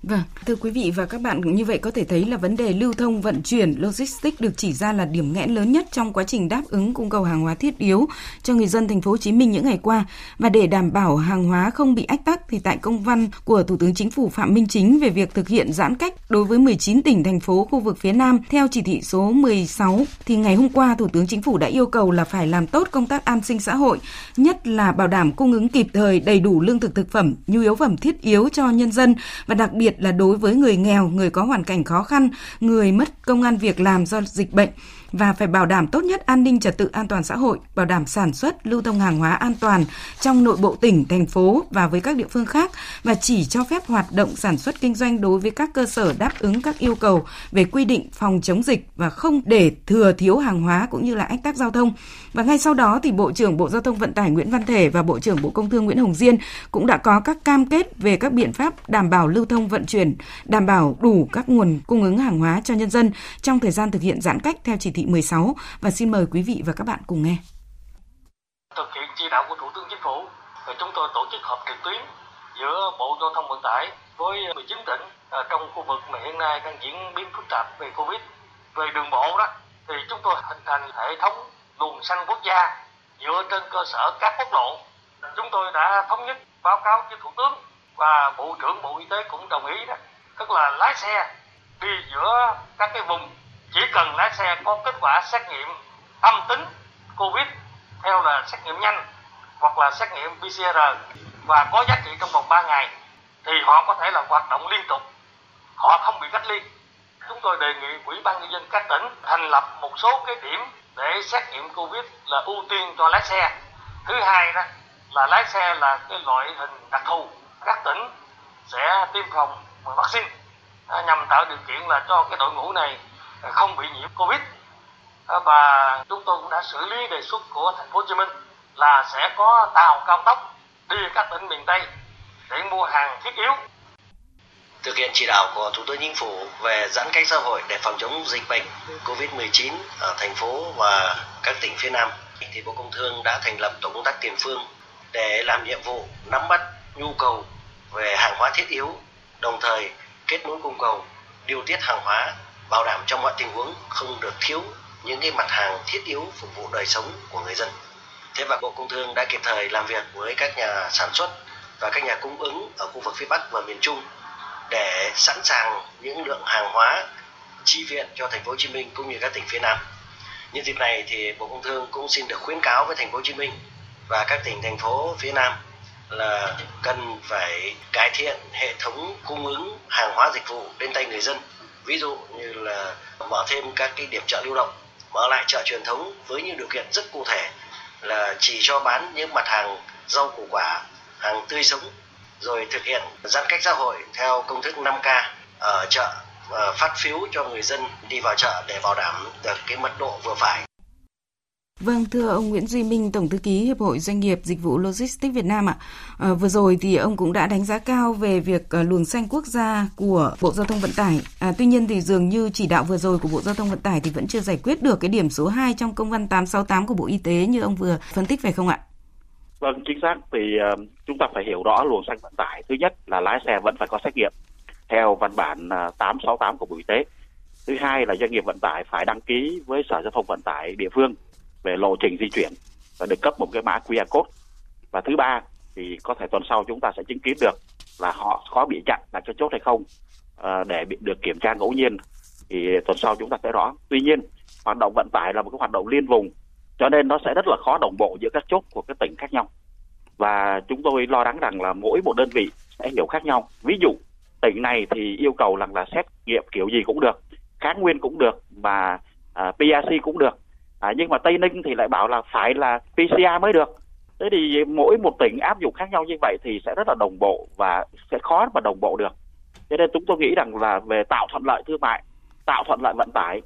Vâng, thưa quý vị và các bạn, như vậy có thể thấy là vấn đề lưu thông vận chuyển logistics được chỉ ra là điểm nghẽn lớn nhất trong quá trình đáp ứng cung cầu hàng hóa thiết yếu cho người dân thành phố Hồ Chí Minh những ngày qua. Và để đảm bảo hàng hóa không bị ách tắc thì tại công văn của Thủ tướng Chính phủ Phạm Minh Chính về việc thực hiện giãn cách đối với 19 tỉnh thành phố khu vực phía Nam theo chỉ thị số 16 thì ngày hôm qua Thủ tướng Chính phủ đã yêu cầu là phải làm tốt công tác an sinh xã hội, nhất là bảo đảm cung ứng kịp thời đầy đủ lương thực thực phẩm, nhu yếu phẩm thiết yếu cho nhân dân và đặc biệt là đối với người nghèo, người có hoàn cảnh khó khăn, người mất công an việc làm do dịch bệnh và phải bảo đảm tốt nhất an ninh trật tự an toàn xã hội, bảo đảm sản xuất, lưu thông hàng hóa an toàn trong nội bộ tỉnh, thành phố và với các địa phương khác và chỉ cho phép hoạt động sản xuất kinh doanh đối với các cơ sở đáp ứng các yêu cầu về quy định phòng chống dịch và không để thừa thiếu hàng hóa cũng như là ách tắc giao thông. Và ngay sau đó thì Bộ trưởng Bộ Giao thông Vận tải Nguyễn Văn Thể và Bộ trưởng Bộ Công Thương Nguyễn Hồng Diên cũng đã có các cam kết về các biện pháp đảm bảo lưu thông vận chuyển, đảm bảo đủ các nguồn cung ứng hàng hóa cho nhân dân trong thời gian thực hiện giãn cách theo chỉ thị 16 và xin mời quý vị và các bạn cùng nghe.
Thực hiện chỉ đạo của Thủ tướng Chính phủ, chúng tôi tổ chức họp trực tuyến giữa Bộ Giao thông Vận tải với 19 tỉnh à, trong khu vực mà hiện nay đang diễn biến phức tạp về Covid. Về đường bộ đó thì chúng tôi hình thành hệ thống luồng xanh quốc gia dựa trên cơ sở các quốc lộ. Chúng tôi đã thống nhất báo cáo với Thủ tướng và Bộ trưởng Bộ Y tế cũng đồng ý đó. Tức là lái xe đi giữa các cái vùng chỉ cần lái xe có kết quả xét nghiệm âm tính Covid theo là xét nghiệm nhanh hoặc là xét nghiệm PCR và có giá trị trong vòng 3 ngày thì họ có thể là hoạt động liên tục. Họ không bị cách ly. Chúng tôi đề nghị ủy ban nhân dân các tỉnh thành lập một số cái điểm để xét nghiệm covid là ưu tiên cho lái xe. Thứ hai đó là lái xe là cái loại hình đặc thù. Các tỉnh sẽ tiêm phòng vaccine à, nhằm tạo điều kiện là cho cái đội ngũ này không bị nhiễm covid ờ, và chúng tôi cũng đã xử lý đề xuất của thành phố Hồ Chí Minh là sẽ có tàu cao tốc đi các tỉnh miền Tây để mua hàng thiết yếu.
Thực hiện chỉ đạo của Thủ tướng Chính phủ về giãn cách xã hội để phòng chống dịch bệnh COVID-19 ở thành phố và các tỉnh phía Nam, thì Bộ Công Thương đã thành lập tổ công tác tiền phương để làm nhiệm vụ nắm bắt nhu cầu về hàng hóa thiết yếu, đồng thời kết nối cung cầu, điều tiết hàng hóa, bảo đảm trong mọi tình huống không được thiếu những cái mặt hàng thiết yếu phục vụ đời sống của người dân. Thế và Bộ Công Thương đã kịp thời làm việc với các nhà sản xuất và các nhà cung ứng ở khu vực phía Bắc và miền Trung để sẵn sàng những lượng hàng hóa chi viện cho thành phố Hồ Chí Minh cũng như các tỉnh phía Nam. Nhân dịp này thì Bộ Công Thương cũng xin được khuyến cáo với thành phố Hồ Chí Minh và các tỉnh, thành phố phía Nam là cần phải cải thiện hệ thống cung ứng hàng hóa dịch vụ đến tay người dân. Ví dụ như là mở thêm các cái điểm chợ lưu động, mở lại chợ truyền thống với những điều kiện rất cụ thể là chỉ cho bán những mặt hàng rau củ quả, hàng tươi sống rồi thực hiện giãn cách xã hội theo công thức 5K ở chợ và phát phiếu cho người dân đi vào chợ để bảo đảm được cái mật độ vừa phải.
Vâng, thưa ông Nguyễn Duy Minh, Tổng thư ký Hiệp hội Doanh nghiệp Dịch vụ Logistics Việt Nam ạ. À, vừa rồi thì ông cũng đã đánh giá cao về việc ờ, luồng xanh quốc gia của Bộ Giao thông Vận tải. À, tuy nhiên thì dường như chỉ đạo vừa rồi của Bộ Giao thông Vận tải thì vẫn chưa giải quyết được cái điểm số 2 trong công văn 868 của Bộ Y tế như ông vừa phân tích phải không ạ?
Vâng, chính xác thì uh, ờ, chúng ta phải hiểu rõ luồng xanh vận tải. Thứ nhất là lái xe vẫn phải có xét nghiệm theo văn bản uh, 868 của Bộ Y tế. Thứ hai là doanh nghiệp vận tải phải đăng ký với Sở Giao thông Vận tải địa phương về lộ trình di chuyển và được cấp một cái mã QR code. Và thứ ba thì có thể tuần sau chúng ta sẽ chứng kiến được là họ có bị chặn tại cái chốt hay không à, để bị được kiểm tra ngẫu nhiên thì tuần sau chúng ta sẽ rõ. Tuy nhiên hoạt động vận tải là một cái hoạt động liên vùng cho nên nó sẽ rất là khó đồng bộ giữa các chốt của các tỉnh khác nhau và chúng tôi lo lắng rằng là mỗi một đơn vị sẽ hiểu khác nhau ví dụ tỉnh này thì yêu cầu rằng là xét nghiệm kiểu gì cũng được kháng nguyên cũng được và à, PRC cũng được à, nhưng mà Tây Ninh thì lại bảo là phải là PCR mới được. Thế thì mỗi một tỉnh áp dụng khác nhau như vậy thì sẽ rất là đồng bộ và sẽ khó mà đồng bộ được. Cho nên chúng tôi nghĩ rằng là về tạo thuận lợi thương mại tạo thuận lợi vận tải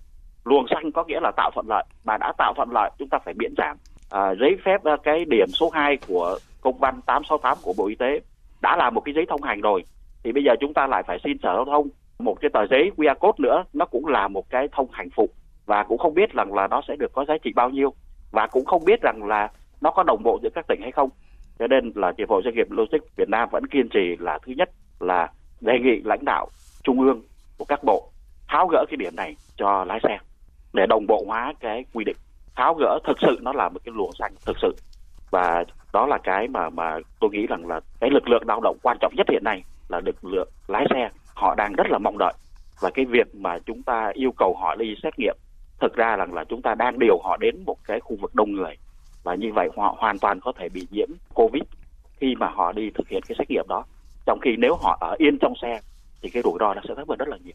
luồng xanh có nghĩa là tạo thuận lợi mà đã tạo thuận lợi chúng ta phải miễn giảm. À, giấy phép ờ, cái điểm số 2 của công văn 868 của Bộ Y tế đã là một cái giấy thông hành rồi. Thì bây giờ chúng ta lại phải xin sở giao thông một cái tờ giấy QR code nữa nó cũng là một cái thông hành phụ và cũng không biết rằng là nó sẽ được có giá trị bao nhiêu. Và cũng không biết rằng là nó có đồng bộ giữa các tỉnh hay không. Cho nên là hiệp hội doanh nghiệp logistics Việt Nam vẫn kiên trì là thứ nhất là đề nghị lãnh đạo trung ương của các bộ tháo gỡ cái điểm này cho lái xe để đồng bộ hóa cái quy định. Tháo gỡ thực sự nó là một cái luồng xanh thực sự. Và đó là cái mà mà tôi nghĩ rằng là cái lực lượng lao động quan trọng nhất hiện nay là lực lượng lái xe. Họ đang rất là mong đợi. Và cái việc mà chúng ta yêu cầu họ đi xét nghiệm thực ra rằng là chúng ta đang điều họ đến một cái khu vực đông người và như vậy họ hoàn toàn có thể bị nhiễm covid khi mà họ đi thực hiện cái xét nghiệm đó. Trong khi nếu họ ở yên trong xe thì cái rủi ro nó sẽ thấp hơn rất là nhiều.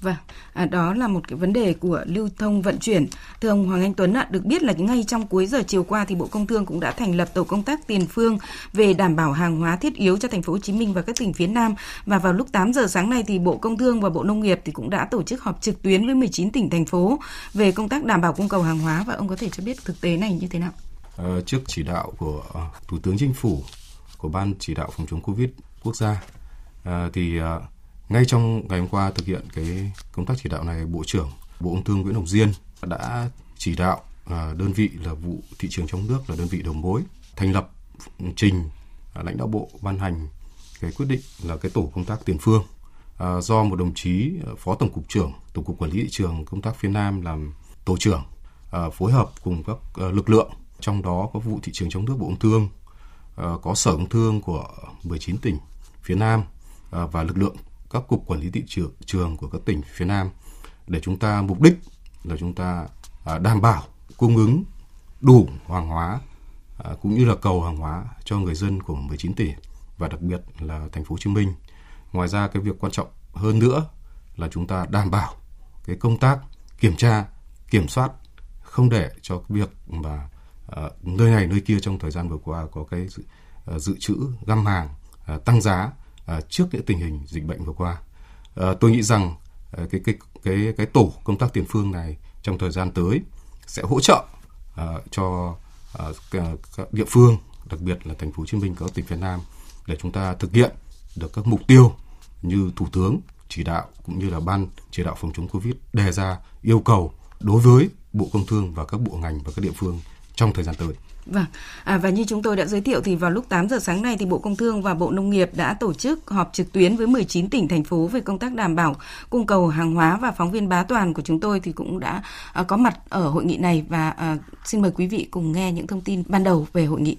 Vâng, à, đó là một cái vấn đề của lưu thông vận chuyển. Thưa ông Hoàng Anh Tuấn ạ, được biết là ngay trong cuối giờ chiều qua thì Bộ Công Thương cũng đã thành lập tổ công tác tiền phương về đảm bảo hàng hóa thiết yếu cho thành phố Hồ Chí Minh và các tỉnh phía Nam và vào lúc 8 giờ sáng nay thì Bộ Công Thương và Bộ Nông nghiệp thì cũng đã tổ chức họp trực tuyến với 19 tỉnh thành phố về công tác đảm bảo cung cầu hàng hóa và ông có thể cho biết thực tế này như thế nào?
À, trước chỉ đạo của ờ, Thủ tướng Chính phủ của Ban chỉ đạo phòng chống Covid quốc gia à, thì à, ngay trong ngày hôm qua thực hiện cái công tác chỉ đạo này, Bộ trưởng Bộ Công Thương Nguyễn Hồng Diên đã chỉ đạo à, đơn vị là vụ thị trường trong nước là đơn vị đầu mối thành lập trình à, lãnh đạo bộ ban hành cái quyết định là cái tổ công tác tiền phương à, do một đồng chí à, phó tổng cục trưởng tổng cục quản lý thị trường công tác phía nam làm tổ trưởng phối hợp cùng các lực lượng. Trong đó có vụ thị trường trong nước bộ công thương có sở công thương của 19 tỉnh phía nam và lực lượng các cục quản lý thị trường trường của các tỉnh phía Nam để chúng ta mục đích là chúng ta à, đảm bảo cung ứng đủ hàng hóa à, cũng như là cầu hàng hóa cho người dân của 19 tỉnh và đặc biệt là thành phố Hồ Chí Minh. Ngoài ra cái việc quan trọng hơn nữa là chúng ta đảm bảo cái công tác kiểm tra, kiểm soát không để cho việc mà à, nơi này nơi kia trong thời gian vừa qua có cái dự, dự trữ găm hàng tăng giá À, trước những tình hình dịch bệnh vừa qua. À, tôi nghĩ rằng à, cái cái cái cái tổ công tác tiền phương này trong thời gian tới sẽ hỗ trợ à, cho à, các địa phương, đặc biệt là thành phố Hồ Chí Minh các tỉnh phía Nam để chúng ta thực hiện được các mục tiêu như thủ tướng chỉ đạo cũng như là ban chỉ đạo phòng chống Covid đề ra yêu cầu đối với Bộ Công Thương và các bộ ngành và các địa phương trong thời gian tới.
Vâng, à, và như chúng tôi đã giới thiệu thì vào lúc 8 giờ sáng nay thì Bộ Công Thương và Bộ Nông nghiệp đã tổ chức họp trực tuyến với 19 tỉnh thành phố về công tác đảm bảo cung cầu hàng hóa và phóng viên bá toàn của chúng tôi thì cũng đã à, có mặt ở hội nghị này. Và à, xin mời quý vị cùng nghe những thông tin ban đầu về hội nghị.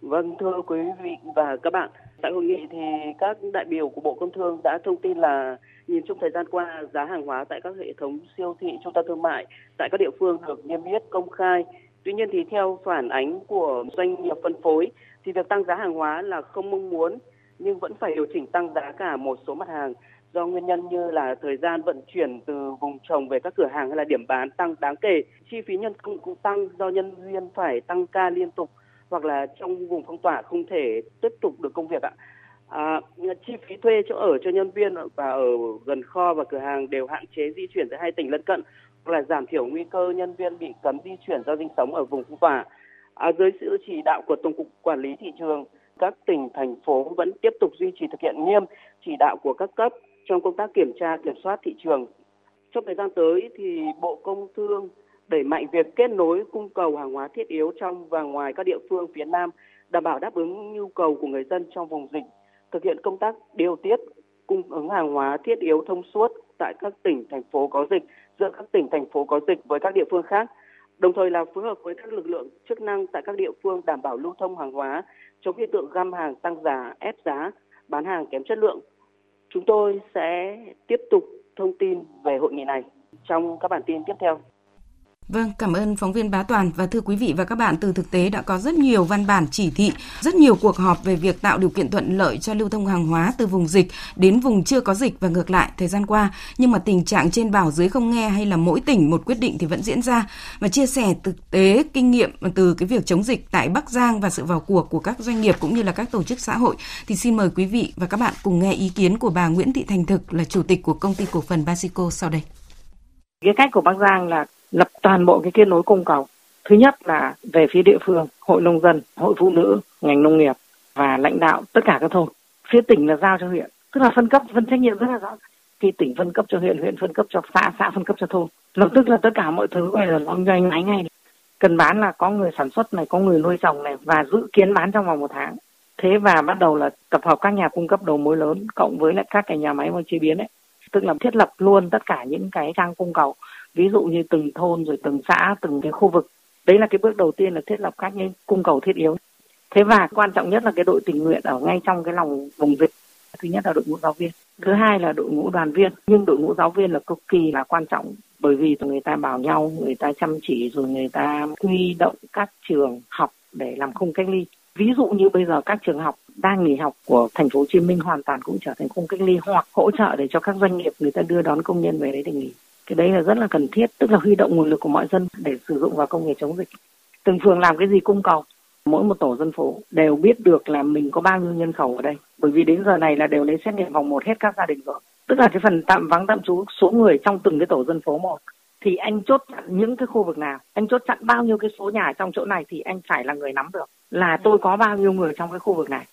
Vâng, thưa quý vị và các bạn, tại hội nghị thì các đại biểu của Bộ Công Thương đã thông tin là nhìn chung thời gian qua giá hàng hóa tại các hệ thống siêu thị, trung tâm thương mại tại các địa phương được niêm yết công khai. Tuy nhiên thì theo phản ánh của doanh nghiệp phân phối thì việc tăng giá hàng hóa là không mong muốn nhưng vẫn phải điều chỉnh tăng giá cả một số mặt hàng do nguyên nhân như là thời gian vận chuyển từ vùng trồng về các cửa hàng hay là điểm bán tăng đáng kể, chi phí nhân công cũng tăng do nhân viên phải tăng ca liên tục hoặc là trong vùng phong tỏa không thể tiếp tục được công việc ạ. À, chi phí thuê chỗ ở cho nhân viên và ở gần kho và cửa hàng đều hạn chế di chuyển giữa hai tỉnh lân cận Vâng, là giảm thiểu nguy cơ nhân viên bị cấm di chuyển do sinh sống ở vùng phong tỏa. À, dưới sự chỉ đạo của Tổng cục Quản lý thị trường, các tỉnh thành phố vẫn tiếp tục duy trì thực hiện nghiêm chỉ đạo của các cấp trong công tác kiểm tra kiểm soát thị trường. Trong thời gian tới thì Bộ Công Thương đẩy mạnh việc kết nối cung cầu hàng hóa thiết yếu trong và ngoài các địa phương phía Nam, đảm bảo đáp ứng nhu cầu của người dân trong vùng dịch, thực hiện công tác điều tiết cung ứng hàng hóa thiết yếu thông suốt tại các tỉnh thành phố có dịch giữa các tỉnh, thành phố có dịch với các địa phương khác, đồng thời là phối hợp với các lực lượng chức năng tại các địa phương đảm bảo lưu thông hàng hóa, chống hiện tượng găm hàng, tăng giá, ép giá, bán hàng kém chất lượng. Chúng tôi sẽ tiếp tục thông tin về hội nghị này trong các bản tin tiếp theo.
Vâng, cảm ơn phóng viên Bá Toàn. Và thưa quý vị và các bạn, từ thực tế đã có rất nhiều văn bản chỉ thị, rất nhiều cuộc họp về việc tạo điều kiện thuận lợi cho lưu thông hàng hóa từ vùng dịch đến vùng chưa có dịch và ngược lại thời gian qua, nhưng mà tình trạng trên bảo dưới không nghe hay là mỗi tỉnh một quyết định thì vẫn diễn ra. Và chia sẻ thực tế kinh nghiệm từ cái việc chống dịch tại Bắc Giang và sự vào cuộc của các doanh nghiệp cũng như là các tổ chức xã hội. Thì xin mời quý vị và các bạn cùng nghe ý kiến của bà Nguyễn Thị Thành Thực là chủ tịch của công ty cổ phần Basico sau đây.
Cái cách của Bắc Giang là lập toàn bộ cái kết nối cung cầu. Thứ nhất là về phía địa phương, hội nông dân, hội phụ nữ, ngành nông nghiệp và lãnh đạo tất cả các thôn. Phía tỉnh là giao cho huyện, tức là phân cấp phân trách nhiệm rất là rõ. Khi tỉnh phân cấp cho huyện, huyện phân cấp cho xã, xã phân cấp cho thôn. Lập tức là tất cả mọi thứ gọi là kinh doanh ngay ngay. Cần bán là có người sản xuất này, có người nuôi trồng này và dự kiến bán trong vòng một tháng. Thế và bắt đầu là tập hợp các nhà cung cấp đầu mối lớn cộng với lại các cái nhà máy mà chế biến ấy. Tức là thiết lập luôn tất cả những cái trang cung cầu ví dụ như từng thôn rồi từng xã, từng cái khu vực. Đấy là cái bước đầu tiên là thiết lập các cái cung cầu thiết yếu. Thế và quan trọng nhất là cái đội tình nguyện ở ngay trong cái lòng vùng dịch. Thứ nhất là đội ngũ giáo viên. Thứ hai là đội ngũ đoàn viên. Nhưng đội ngũ giáo viên là cực kỳ là quan trọng bởi vì người ta bảo nhau, người ta chăm chỉ rồi người ta huy động các trường học để làm khung cách ly. Ví dụ như bây giờ các trường học đang nghỉ học của thành phố Hồ Chí Minh hoàn toàn cũng trở thành khung cách ly hoặc hỗ trợ để cho các doanh nghiệp người ta đưa đón công nhân về đấy để nghỉ. Cái đấy là rất là cần thiết, tức là huy động nguồn lực của mọi dân để sử dụng vào công nghệ chống dịch. Từng phường làm cái gì cung cầu, mỗi một tổ dân phố đều biết được là mình có bao nhiêu nhân khẩu ở đây. Bởi vì đến giờ này là đều lấy xét nghiệm vòng một hết các gia đình rồi. Tức là cái phần tạm vắng tạm trú số người trong từng cái tổ dân phố một thì anh chốt chặn những cái khu vực nào, anh chốt chặn bao nhiêu cái số nhà trong chỗ này thì anh phải là người nắm được là tôi có bao nhiêu người trong cái khu vực này.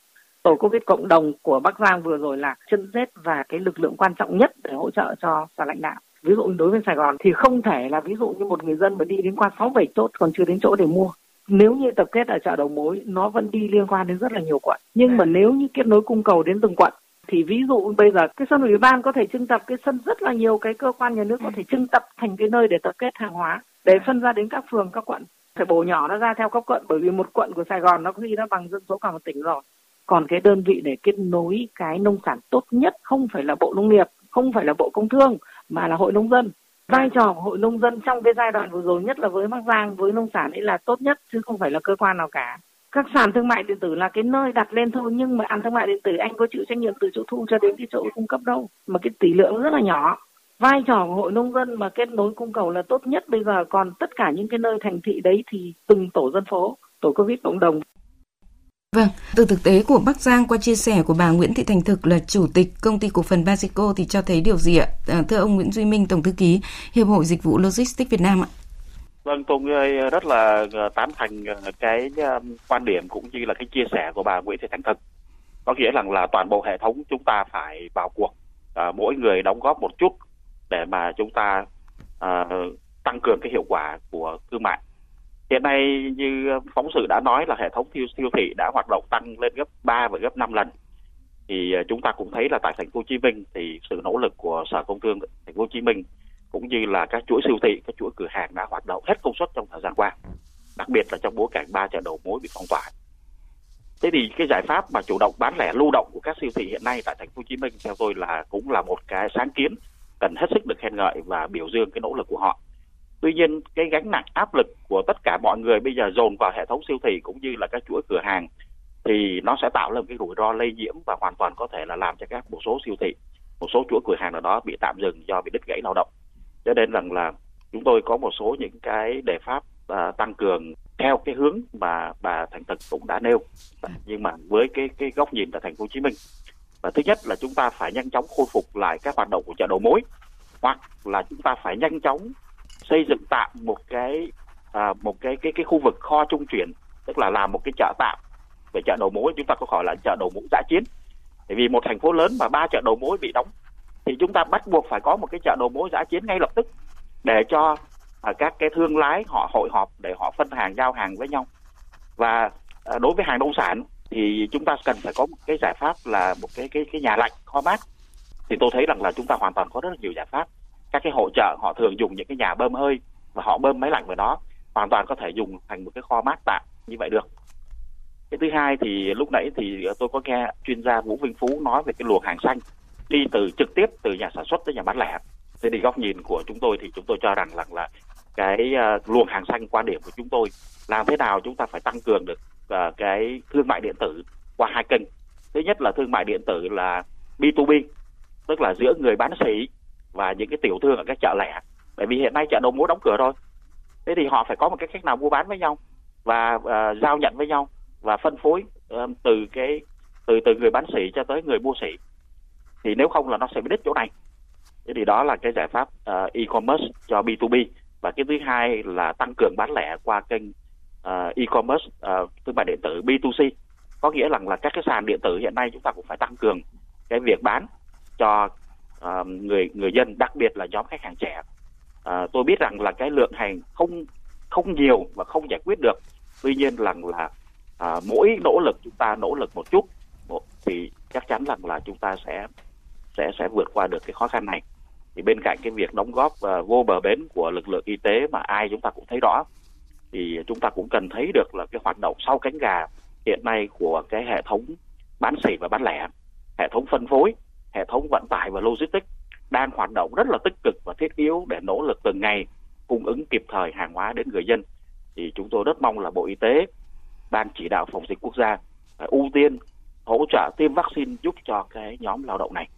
Tổ Covid cộng đồng của Bắc Giang vừa rồi là chân rết và cái lực lượng quan trọng nhất để hỗ trợ cho sở lãnh đạo. Ví dụ đối với Sài Gòn thì không thể là ví dụ như một người dân mà đi đến qua 6 7 chốt còn chưa đến chỗ để mua. Nếu như tập kết ở chợ đầu mối, nó vẫn đi liên quan đến rất là nhiều quận. Nhưng mà nếu như kết nối cung cầu đến từng quận, thì ví dụ bây giờ cái sân ủy ban có thể trưng tập, cái sân rất là nhiều cái cơ quan nhà nước có thể trưng tập thành cái nơi để tập kết hàng hóa, để phân ra đến các phường, các quận phải bổ nhỏ nó ra theo các quận, bởi vì một quận của Sài Gòn nó có khi nó bằng dân số cả một tỉnh rồi còn cái đơn vị để kết nối cái nông sản tốt nhất không phải là bộ nông nghiệp, không phải là bộ công thương mà là hội nông dân. Vai trò của hội nông dân trong cái giai đoạn vừa rồi, nhất là với Bắc Giang, với nông sản ấy là tốt nhất, chứ không phải là cơ quan nào cả. Các sàn thương mại điện tử là cái nơi đặt lên thôi, nhưng mà ăn thương mại điện tử, anh có chịu trách nhiệm từ chỗ thu cho đến cái chỗ cung cấp đâu, mà cái tỷ lượng rất là nhỏ. Vai trò của hội nông dân mà kết nối cung cầu là tốt nhất. Bây giờ còn tất cả những cái nơi thành thị đấy thì từng tổ dân phố, tổ covid cộng đồng.
Vâng, từ thực tế của Bắc Giang qua chia sẻ của bà Nguyễn Thị Thành Thực là chủ tịch công ty cổ phần Basico thì cho thấy điều gì ạ? À, thưa ông Nguyễn Duy Minh, tổng thư ký Hiệp hội Dịch vụ Logistics Việt Nam ạ.
Vâng, tôi rất là ờ, tán thành ờ, cái ờ, quan điểm cũng như là cái chia sẻ của bà Nguyễn Thị Thành Thực. Có nghĩa rằng là toàn bộ hệ thống chúng ta phải vào cuộc, à, mỗi người đóng góp một chút để mà chúng ta à, tăng cường cái hiệu quả của thương mại. Hiện nay như phóng sự đã nói là hệ thống siêu, siêu thị đã hoạt động tăng lên gấp 3 và gấp 5 lần. Thì à, chúng ta cũng thấy là tại thành phố Hồ Chí Minh thì sự nỗ lực của Sở Công Thương thành phố Hồ Chí Minh cũng như là các chuỗi siêu thị, các chuỗi cửa hàng đã hoạt động hết công suất trong thời gian qua, đặc biệt là trong bối cảnh ba chợ đầu mối bị phong tỏa. Thế thì cái giải pháp mà chủ động bán lẻ lưu động của các siêu thị hiện nay tại thành phố Hồ Chí Minh theo tôi là cũng là một cái sáng kiến cần hết sức được khen ngợi và biểu dương cái nỗ lực của họ. Tuy nhiên cái gánh nặng áp lực của tất cả mọi người bây giờ dồn vào hệ thống siêu thị cũng như là các chuỗi cửa hàng thì nó sẽ tạo lên cái rủi ro lây nhiễm và hoàn toàn có thể là làm cho các một số siêu thị, một số chuỗi cửa hàng nào đó bị tạm dừng do bị đứt gãy lao động. Cho nên rằng là chúng tôi có một số những cái đề pháp uh, tăng cường theo cái hướng mà bà thành thực cũng đã nêu. Nhưng mà với cái cái góc nhìn tại thành phố Hồ Chí Minh và thứ nhất là chúng ta phải nhanh chóng khôi phục lại các hoạt động của chợ đầu mối hoặc là chúng ta phải nhanh chóng xây dựng tạm một cái à, một cái cái cái khu vực kho trung chuyển tức là làm một cái chợ tạm về chợ đầu mối chúng ta có gọi là chợ đầu mối giã chiến. Bởi vì một thành phố lớn mà ba chợ đầu mối bị đóng thì chúng ta bắt buộc phải có một cái chợ đầu mối giã chiến ngay lập tức để cho à, các cái thương lái họ hội họp để họ phân hàng giao hàng với nhau. Và à, đối với hàng nông sản thì chúng ta cần phải có một cái giải pháp là một cái cái cái nhà lạnh kho mát. Thì tôi thấy rằng là chúng ta hoàn toàn có rất là nhiều giải pháp các cái hội trợ họ thường dùng những cái nhà bơm hơi và họ bơm máy lạnh vào đó hoàn toàn có thể dùng thành một cái kho mát tạm như vậy được. Cái thứ hai thì lúc nãy thì tôi có nghe chuyên gia Vũ Vinh Phú nói về cái luồng hàng xanh đi từ trực tiếp từ nhà sản xuất tới nhà bán lẻ. Thế thì góc nhìn của chúng tôi thì chúng tôi cho rằng là, là cái uh, luồng hàng xanh quan điểm của chúng tôi làm thế nào chúng ta phải tăng cường được uh, cái thương mại điện tử qua hai kênh. Thứ nhất là thương mại điện tử là B2B tức là giữa người bán sỉ và những cái tiểu thương ở các chợ lẻ. Bởi vì hiện nay chợ đầu mối đóng cửa rồi. Thế thì họ phải có một cái cách nào mua bán với nhau và uh, giao nhận với nhau và phân phối uh, từ cái từ từ người bán sỉ cho tới người mua sỉ. Thì nếu không là nó sẽ bị đứt chỗ này. Thế thì đó là cái giải pháp uh, e-commerce cho B2B và cái thứ hai là tăng cường bán lẻ qua kênh uh, e-commerce uh, thương mại điện tử B2C có nghĩa rằng là các cái sàn điện tử hiện nay chúng ta cũng phải tăng cường cái việc bán cho uh, người người dân đặc biệt là nhóm khách hàng trẻ. Uh, tôi biết rằng là cái lượng hàng không không nhiều và không giải quyết được. Tuy nhiên rằng là uh, mỗi nỗ lực chúng ta nỗ lực một chút thì chắc chắn rằng là chúng ta sẽ sẽ sẽ vượt qua được cái khó khăn này. Thì bên cạnh cái việc đóng góp uh, vô bờ bến của lực lượng y tế mà ai chúng ta cũng thấy rõ thì chúng ta cũng cần thấy được là cái hoạt động sau cánh gà hiện nay của cái hệ thống bán xỉ và bán lẻ hệ thống phân phối hệ thống vận tải và logistics đang hoạt động rất là tích cực và thiết yếu để nỗ lực từng ngày cung ứng kịp thời hàng hóa đến người dân thì chúng tôi rất mong là bộ y tế ban chỉ đạo phòng dịch quốc gia ưu tiên hỗ trợ tiêm vaccine giúp cho cái nhóm lao động này.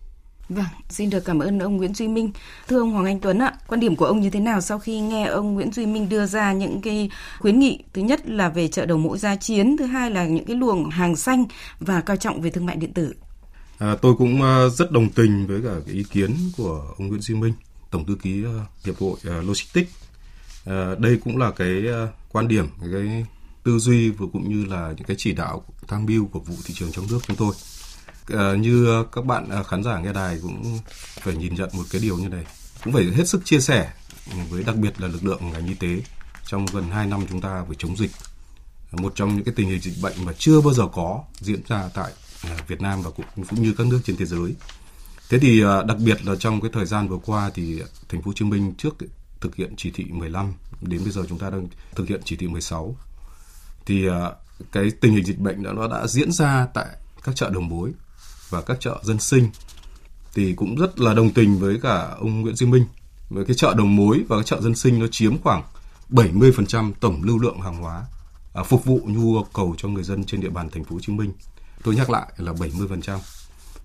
Vâng, xin được cảm ơn ông Nguyễn Duy Minh. Thưa ông Hoàng Anh Tuấn ạ, quan điểm của ông như thế nào sau khi nghe ông Nguyễn Duy Minh đưa ra những cái khuyến nghị thứ nhất là về chợ đầu mối gia chiến, thứ hai là những cái luồng hàng xanh và coi trọng về thương mại điện tử?
À, tôi cũng à, rất đồng tình với cả cái ý kiến của ông Nguyễn Duy Minh, Tổng thư ký à, Hiệp hội à, Logistics. À, đây cũng là cái quan điểm, cái tư duy và cũng như là những cái chỉ đạo tham mưu của vụ thị trường trong nước chúng tôi. À, như các bạn khán giả nghe đài cũng phải nhìn nhận một cái điều như này, cũng phải hết sức chia sẻ với đặc biệt là lực lượng ngành y tế trong gần 2 năm chúng ta phải chống dịch. Một trong những cái tình hình dịch bệnh mà chưa bao giờ có diễn ra tại À, Việt Nam và cũng, cũng như các nước trên thế giới. Thế thì à, đặc biệt là trong cái thời gian vừa qua thì thành phố Hồ Chí Minh trước thực hiện chỉ thị 15 đến bây giờ chúng ta đang thực hiện chỉ thị 16 thì à, cái tình hình dịch bệnh đã nó đã diễn ra tại các chợ đầu mối và các chợ dân sinh. Thì cũng rất là đồng tình với cả ông Nguyễn Duy Minh. Với cái chợ đầu mối và cái chợ dân sinh nó chiếm khoảng 70% tổng lưu lượng hàng hóa à, phục vụ nhu cầu cho người dân trên địa bàn thành phố Hồ Chí Minh tôi nhắc lại là 70%.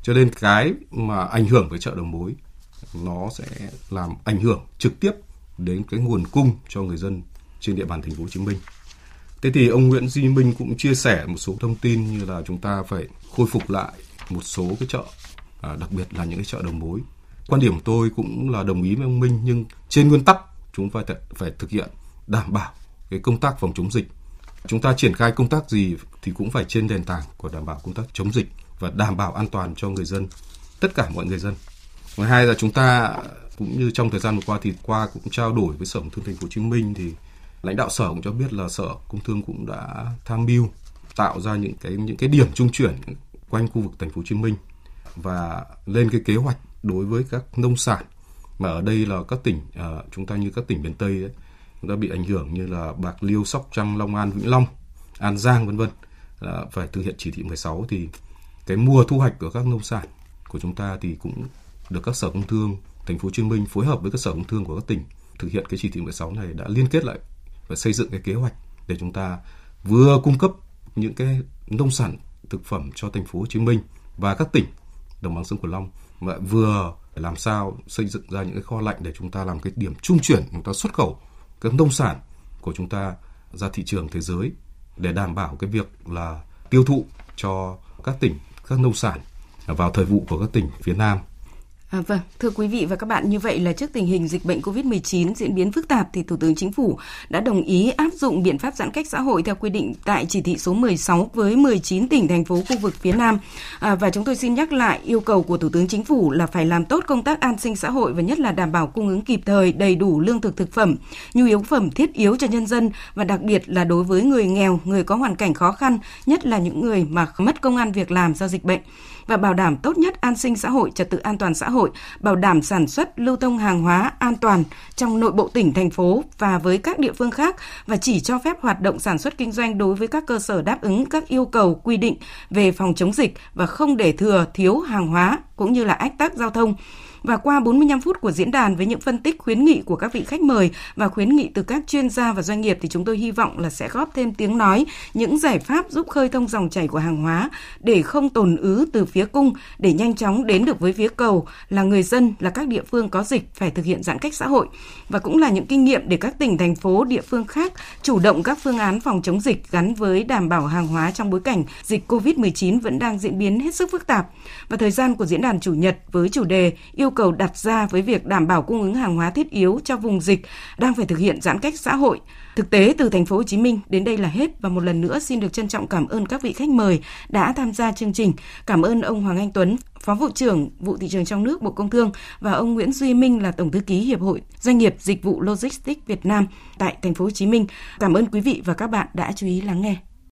Cho nên cái mà ảnh hưởng với chợ đầu mối nó sẽ làm ảnh hưởng trực tiếp đến cái nguồn cung cho người dân trên địa bàn thành phố Hồ Chí Minh. Thế thì ông Nguyễn Duy Minh cũng chia sẻ một số thông tin như là chúng ta phải khôi phục lại một số cái chợ, à, đặc biệt là những cái chợ đầu mối. Quan điểm tôi cũng là đồng ý với ông Minh nhưng trên nguyên tắc chúng ta phải thực hiện đảm bảo cái công tác phòng chống dịch Chúng ta triển khai công tác gì thì cũng phải trên nền tảng của đảm bảo công tác chống dịch và đảm bảo an toàn cho người dân, tất cả mọi người dân. Ngoài hai là chúng ta cũng như trong thời gian vừa qua thì qua cũng trao đổi với Sở Công Thương Thành phố Hồ Chí Minh thì lãnh đạo sở cũng cho biết là Sở Công Thương cũng đã tham mưu tạo ra những cái những cái điểm trung chuyển quanh khu vực Thành phố Hồ Chí Minh và lên cái kế hoạch đối với các nông sản mà ở đây là các tỉnh à, chúng ta như các tỉnh miền Tây ấy, chúng ta bị ảnh hưởng như là Bạc Liêu, Sóc Trăng, Long An, Vĩnh Long, An Giang vân vân là phải thực hiện chỉ thị 16 thì cái mùa thu hoạch của các nông sản của chúng ta thì cũng được các sở công thương, thành phố Hồ Chí Minh phối hợp với các sở công thương của các tỉnh thực hiện cái chỉ thị 16 này đã liên kết lại và xây dựng cái kế hoạch để chúng ta vừa cung cấp những cái nông sản thực phẩm cho thành phố Hồ Chí Minh và các tỉnh đồng bằng sông Cửu Long, mà vừa làm sao xây dựng ra những cái kho lạnh để chúng ta làm cái điểm trung chuyển, chúng ta xuất khẩu các nông sản của chúng ta ra thị trường thế giới để đảm bảo cái việc là tiêu thụ cho các tỉnh, các nông sản vào thời vụ của các tỉnh phía Nam.
À, vâng, thưa quý vị và các bạn, như vậy là trước tình hình dịch bệnh COVID-19 diễn biến phức tạp thì Thủ tướng Chính phủ đã đồng ý áp dụng biện pháp giãn cách xã hội theo quy định tại chỉ thị số 16 với 19 tỉnh thành phố khu vực phía Nam. À, và chúng tôi xin nhắc lại yêu cầu của Thủ tướng Chính phủ là phải làm tốt công tác an sinh xã hội và nhất là đảm bảo cung ứng kịp thời đầy đủ lương thực thực phẩm, nhu yếu phẩm thiết yếu cho nhân dân và đặc biệt là đối với người nghèo, người có hoàn cảnh khó khăn, nhất là những người mà mất công an việc làm do dịch bệnh và bảo đảm tốt nhất an sinh xã hội, trật tự an toàn xã hội, bảo đảm sản xuất, lưu thông hàng hóa an toàn trong nội bộ tỉnh, thành phố và với các địa phương khác và chỉ cho phép hoạt động sản xuất kinh doanh đối với các cơ sở đáp ứng các yêu cầu quy định về phòng chống dịch và không để thừa thiếu hàng hóa cũng như là ách tắc giao thông. Và qua 45 phút của diễn đàn với những phân tích khuyến nghị của các vị khách mời và khuyến nghị từ các chuyên gia và doanh nghiệp thì chúng tôi hy vọng là sẽ góp thêm tiếng nói, những giải pháp giúp khơi thông dòng chảy của hàng hóa để không tồn ứ từ phía cung để nhanh chóng đến được với phía cầu là người dân, là các địa phương có dịch phải thực hiện giãn cách xã hội và cũng là những kinh nghiệm để các tỉnh thành phố địa phương khác chủ động các phương án phòng chống dịch gắn với đảm bảo hàng hóa trong bối cảnh dịch COVID-19 vẫn đang diễn biến hết sức phức tạp. Và thời gian của diễn đàn chủ nhật với chủ đề yêu cầu đặt ra với việc đảm bảo cung ứng hàng hóa thiết yếu cho vùng dịch đang phải thực hiện giãn cách xã hội. Thực tế từ thành phố Hồ Chí Minh đến đây là hết và một lần nữa xin được trân trọng cảm ơn các vị khách mời đã tham gia chương trình. Cảm ơn ông Hoàng Anh Tuấn, Phó vụ trưởng vụ thị trường trong nước Bộ Công Thương và ông Nguyễn Duy Minh là tổng thư ký Hiệp hội Doanh nghiệp Dịch vụ Logistics Việt Nam tại thành phố Hồ Chí Minh. Cảm ơn quý vị và các bạn đã chú ý lắng nghe.